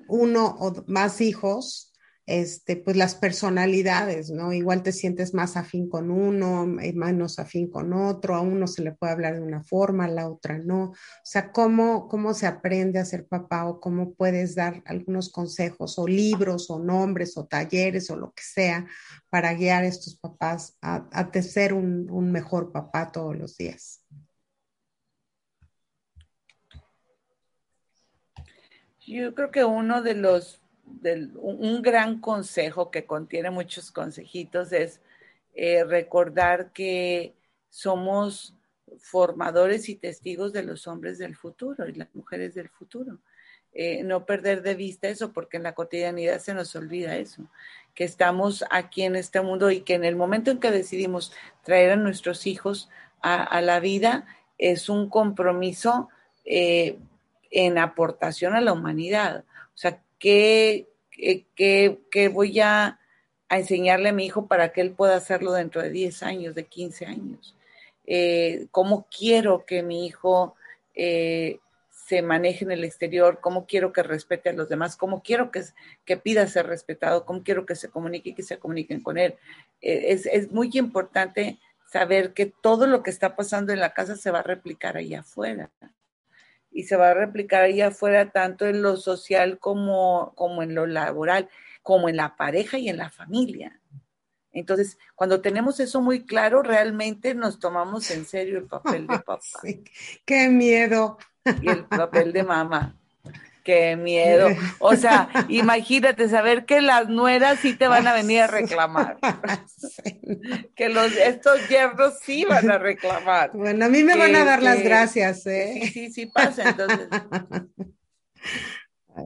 Speaker 3: uno o más hijos, este, pues las personalidades, ¿no? Igual te sientes más afín con uno, menos afín con otro, a uno se le puede hablar de una forma, a la otra no. O sea, ¿cómo, cómo se aprende a ser papá o cómo puedes dar algunos consejos o libros o nombres o talleres o lo que sea para guiar a estos papás a, a ser un, un mejor papá todos los días?
Speaker 4: Yo creo que uno de los un gran consejo que contiene muchos consejitos es eh, recordar que somos formadores y testigos de los hombres del futuro y las mujeres del futuro. Eh, no perder de vista eso, porque en la cotidianidad se nos olvida eso, que estamos aquí en este mundo y que en el momento en que decidimos traer a nuestros hijos a, la vida, es un compromiso eh, en aportación a la humanidad. O sea, ¿qué, qué, voy a, enseñarle a mi hijo para que él pueda hacerlo dentro de 10 años, de 15 años? Eh, ¿Cómo quiero que mi hijo eh, se maneje en el exterior? ¿Cómo quiero que respete a los demás? ¿Cómo quiero que, que pida ser respetado? ¿Cómo quiero que se comunique y que se comuniquen con él? Eh, es, es muy importante saber que todo lo que está pasando en la casa se va a replicar allá afuera y se va a replicar allá afuera tanto en lo social como, como en lo laboral, como en la pareja y en la familia. Entonces, cuando tenemos eso muy claro, realmente nos tomamos en serio el papel de papá.
Speaker 3: qué miedo.
Speaker 4: Y el papel de mamá. Qué miedo. O sea, imagínate saber que las nueras sí te van a venir a reclamar. Que los estos yernos sí van a reclamar.
Speaker 3: Bueno, a mí me van a dar las gracias, ¿eh?
Speaker 4: Sí, sí, sí pasa, entonces.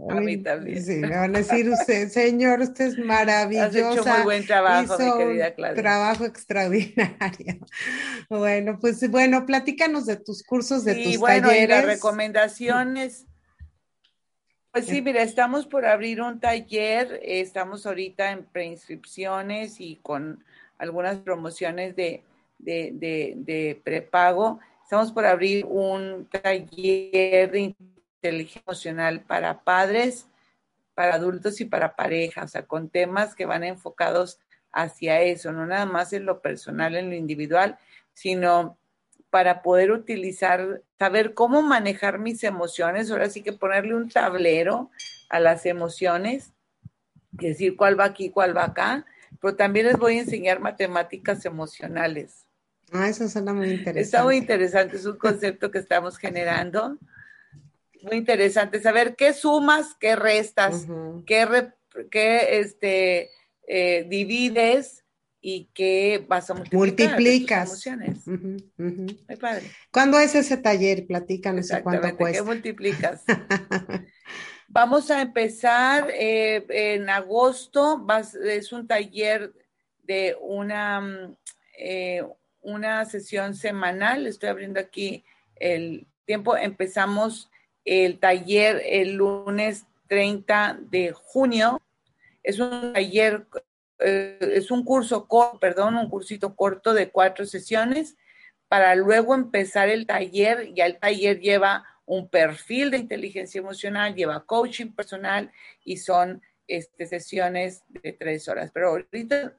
Speaker 4: A mí también.
Speaker 3: Sí, me van a decir usted, señor, usted es maravilloso. Has
Speaker 4: hecho muy buen trabajo, mi querida Claudia.
Speaker 3: Trabajo extraordinario. Bueno, pues bueno, platícanos de tus cursos, de tus bueno, talleres. Y
Speaker 4: pues sí, mira, estamos por abrir un taller, estamos ahorita en preinscripciones y con algunas promociones de, prepago. Estamos por abrir un taller de inteligencia emocional para padres, para adultos y para parejas, o sea, con temas que van enfocados hacia eso, no nada más en lo personal, en lo individual, sino para poder utilizar, saber cómo manejar mis emociones, ahora sí que ponerle un tablero a las emociones, decir cuál va aquí, cuál va acá, pero también les voy a enseñar matemáticas emocionales.
Speaker 3: Ah, eso suena muy interesante.
Speaker 4: Está muy interesante, es un concepto que estamos generando. Muy interesante saber qué sumas, qué restas, qué, qué este, eh, divides, y que vas a multiplicar
Speaker 3: multiplicas
Speaker 4: emociones. Muy padre.
Speaker 3: ¿Cuándo es ese taller? Platícanos cuánto cuesta.
Speaker 4: ¿Qué multiplicas? Vamos a empezar eh, en agosto. es un taller de una, mm, eh, una sesión semanal. Estoy abriendo aquí el tiempo. Empezamos el taller el lunes 30 de junio. Es un taller eh, es un curso corto, perdón, un cursito corto de cuatro sesiones para luego empezar el taller. Ya el taller lleva un perfil de inteligencia emocional, lleva coaching personal y son este, sesiones de tres horas. Pero ahorita,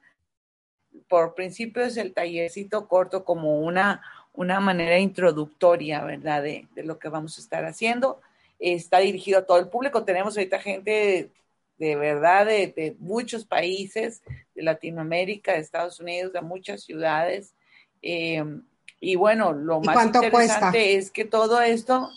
Speaker 4: por principio, es el tallercito corto como una, una manera introductoria, ¿verdad? De, de lo que vamos a estar haciendo. Está dirigido a todo el público. Tenemos ahorita gente de verdad de, muchos países, de Latinoamérica, de Estados Unidos, de muchas ciudades. Eh, y bueno, lo más interesante es que todo esto,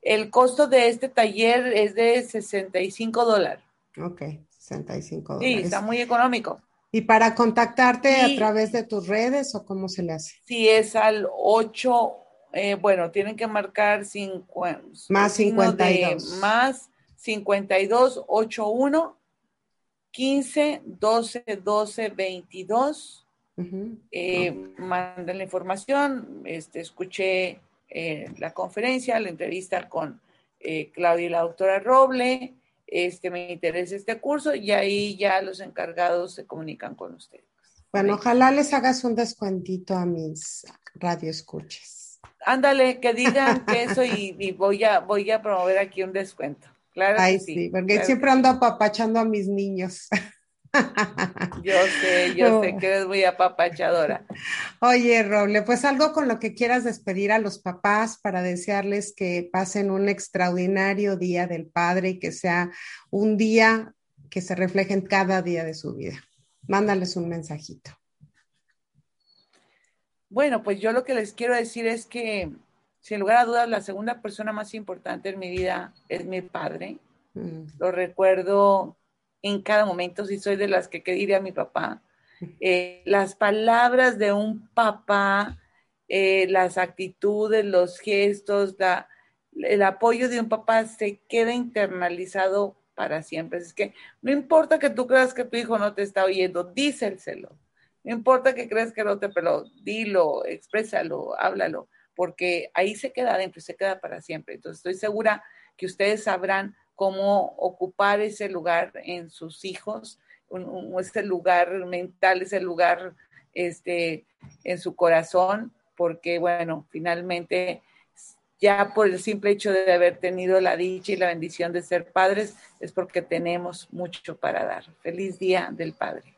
Speaker 4: el costo de este taller es de 65 dólares.
Speaker 3: Ok, 65 dólares.
Speaker 4: Sí, está muy económico.
Speaker 3: ¿Y para contactarte a través de tus redes o cómo se le hace?
Speaker 4: Sí, es al 8, eh, bueno, tienen que marcar 50,
Speaker 3: más 52.
Speaker 4: más 52 81 15 12 12 22. Manda la información. Este, escuché eh, la conferencia, la entrevista con eh, Claudia y la doctora Roble. este, me interesa este curso y ahí ya los encargados se comunican con ustedes.
Speaker 3: Bueno, ojalá les hagas un descuentito a mis radioescuchas.
Speaker 4: Ándale, que digan que eso y, voy, a, voy a promover aquí un descuento. Claro.
Speaker 3: Ay, sí, porque siempre ando apapachando a mis niños.
Speaker 4: Yo sé, yo sé que eres muy apapachadora.
Speaker 3: Oye, Roble, pues algo con lo que quieras despedir a los papás para desearles que pasen un extraordinario día del padre y que sea un día que se refleje en cada día de su vida. Mándales un mensajito.
Speaker 4: Bueno, pues yo lo que les quiero decir es que, sin lugar a dudas, la segunda persona más importante en mi vida es mi padre. Mm. Lo recuerdo en cada momento, si soy de las que, que a mi papá. Eh, las palabras de un papá, eh, las actitudes, los gestos, el apoyo de un papá se queda internalizado para siempre. Es que no importa que tú creas que tu hijo no te está oyendo, díselselo. No importa que creas que no te, pero dilo, exprésalo, háblalo, porque ahí se queda adentro, se queda para siempre. Entonces estoy segura que ustedes sabrán cómo ocupar ese lugar en sus hijos, ese lugar mental, ese lugar este, en su corazón, porque bueno, finalmente ya por el simple hecho de haber tenido la dicha y la bendición de ser padres, es porque tenemos mucho para dar. Feliz Día del Padre.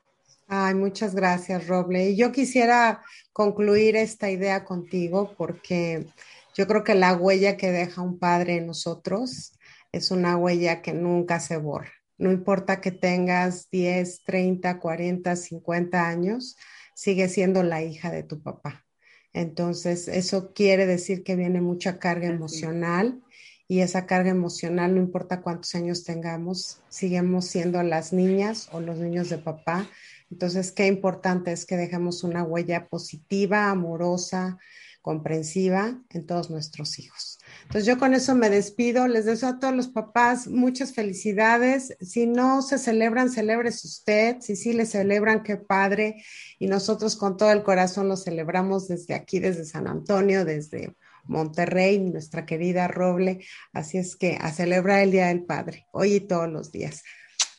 Speaker 3: Ay, muchas gracias, Roble. Y yo quisiera concluir esta idea contigo porque yo creo que la huella que deja un padre en nosotros es una huella que nunca se borra. No importa que tengas 10, 30, 40, 50 años, sigue siendo la hija de tu papá. Entonces, eso quiere decir que viene mucha carga emocional y esa carga emocional, no importa cuántos años tengamos, seguimos siendo las niñas o los niños de papá. Entonces, qué importante es que dejemos una huella positiva, amorosa, comprensiva en todos nuestros hijos. Entonces yo con eso me despido, les deseo a todos los papás muchas felicidades. Si no se celebran, celebrese usted. Si sí le celebran, qué padre. Y nosotros con todo el corazón lo celebramos desde aquí, desde San Antonio, desde Monterrey, nuestra querida Roble. Así es que a celebrar el Día del Padre, hoy y todos los días.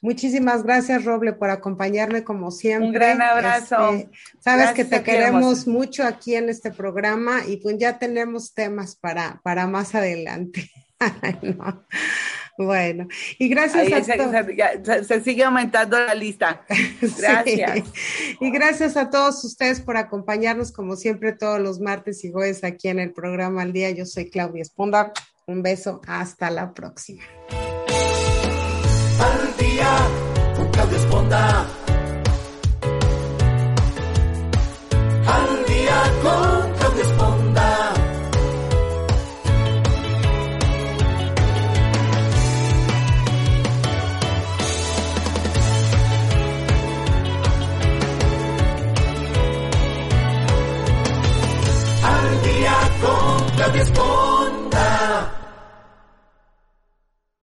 Speaker 3: Muchísimas gracias, Roble, por acompañarme como siempre.
Speaker 4: Un gran abrazo. Este,
Speaker 3: sabes que te queremos mucho aquí en este programa y pues ya tenemos temas para, para más adelante. Bueno, y gracias a
Speaker 4: todos. Se, sigue aumentando la lista. Gracias.
Speaker 3: Y gracias a todos ustedes por acompañarnos como siempre todos los martes y jueves aquí en el programa Al Día. Yo soy Claudia Esponda. Un beso. Hasta la próxima
Speaker 2: al día con Claudia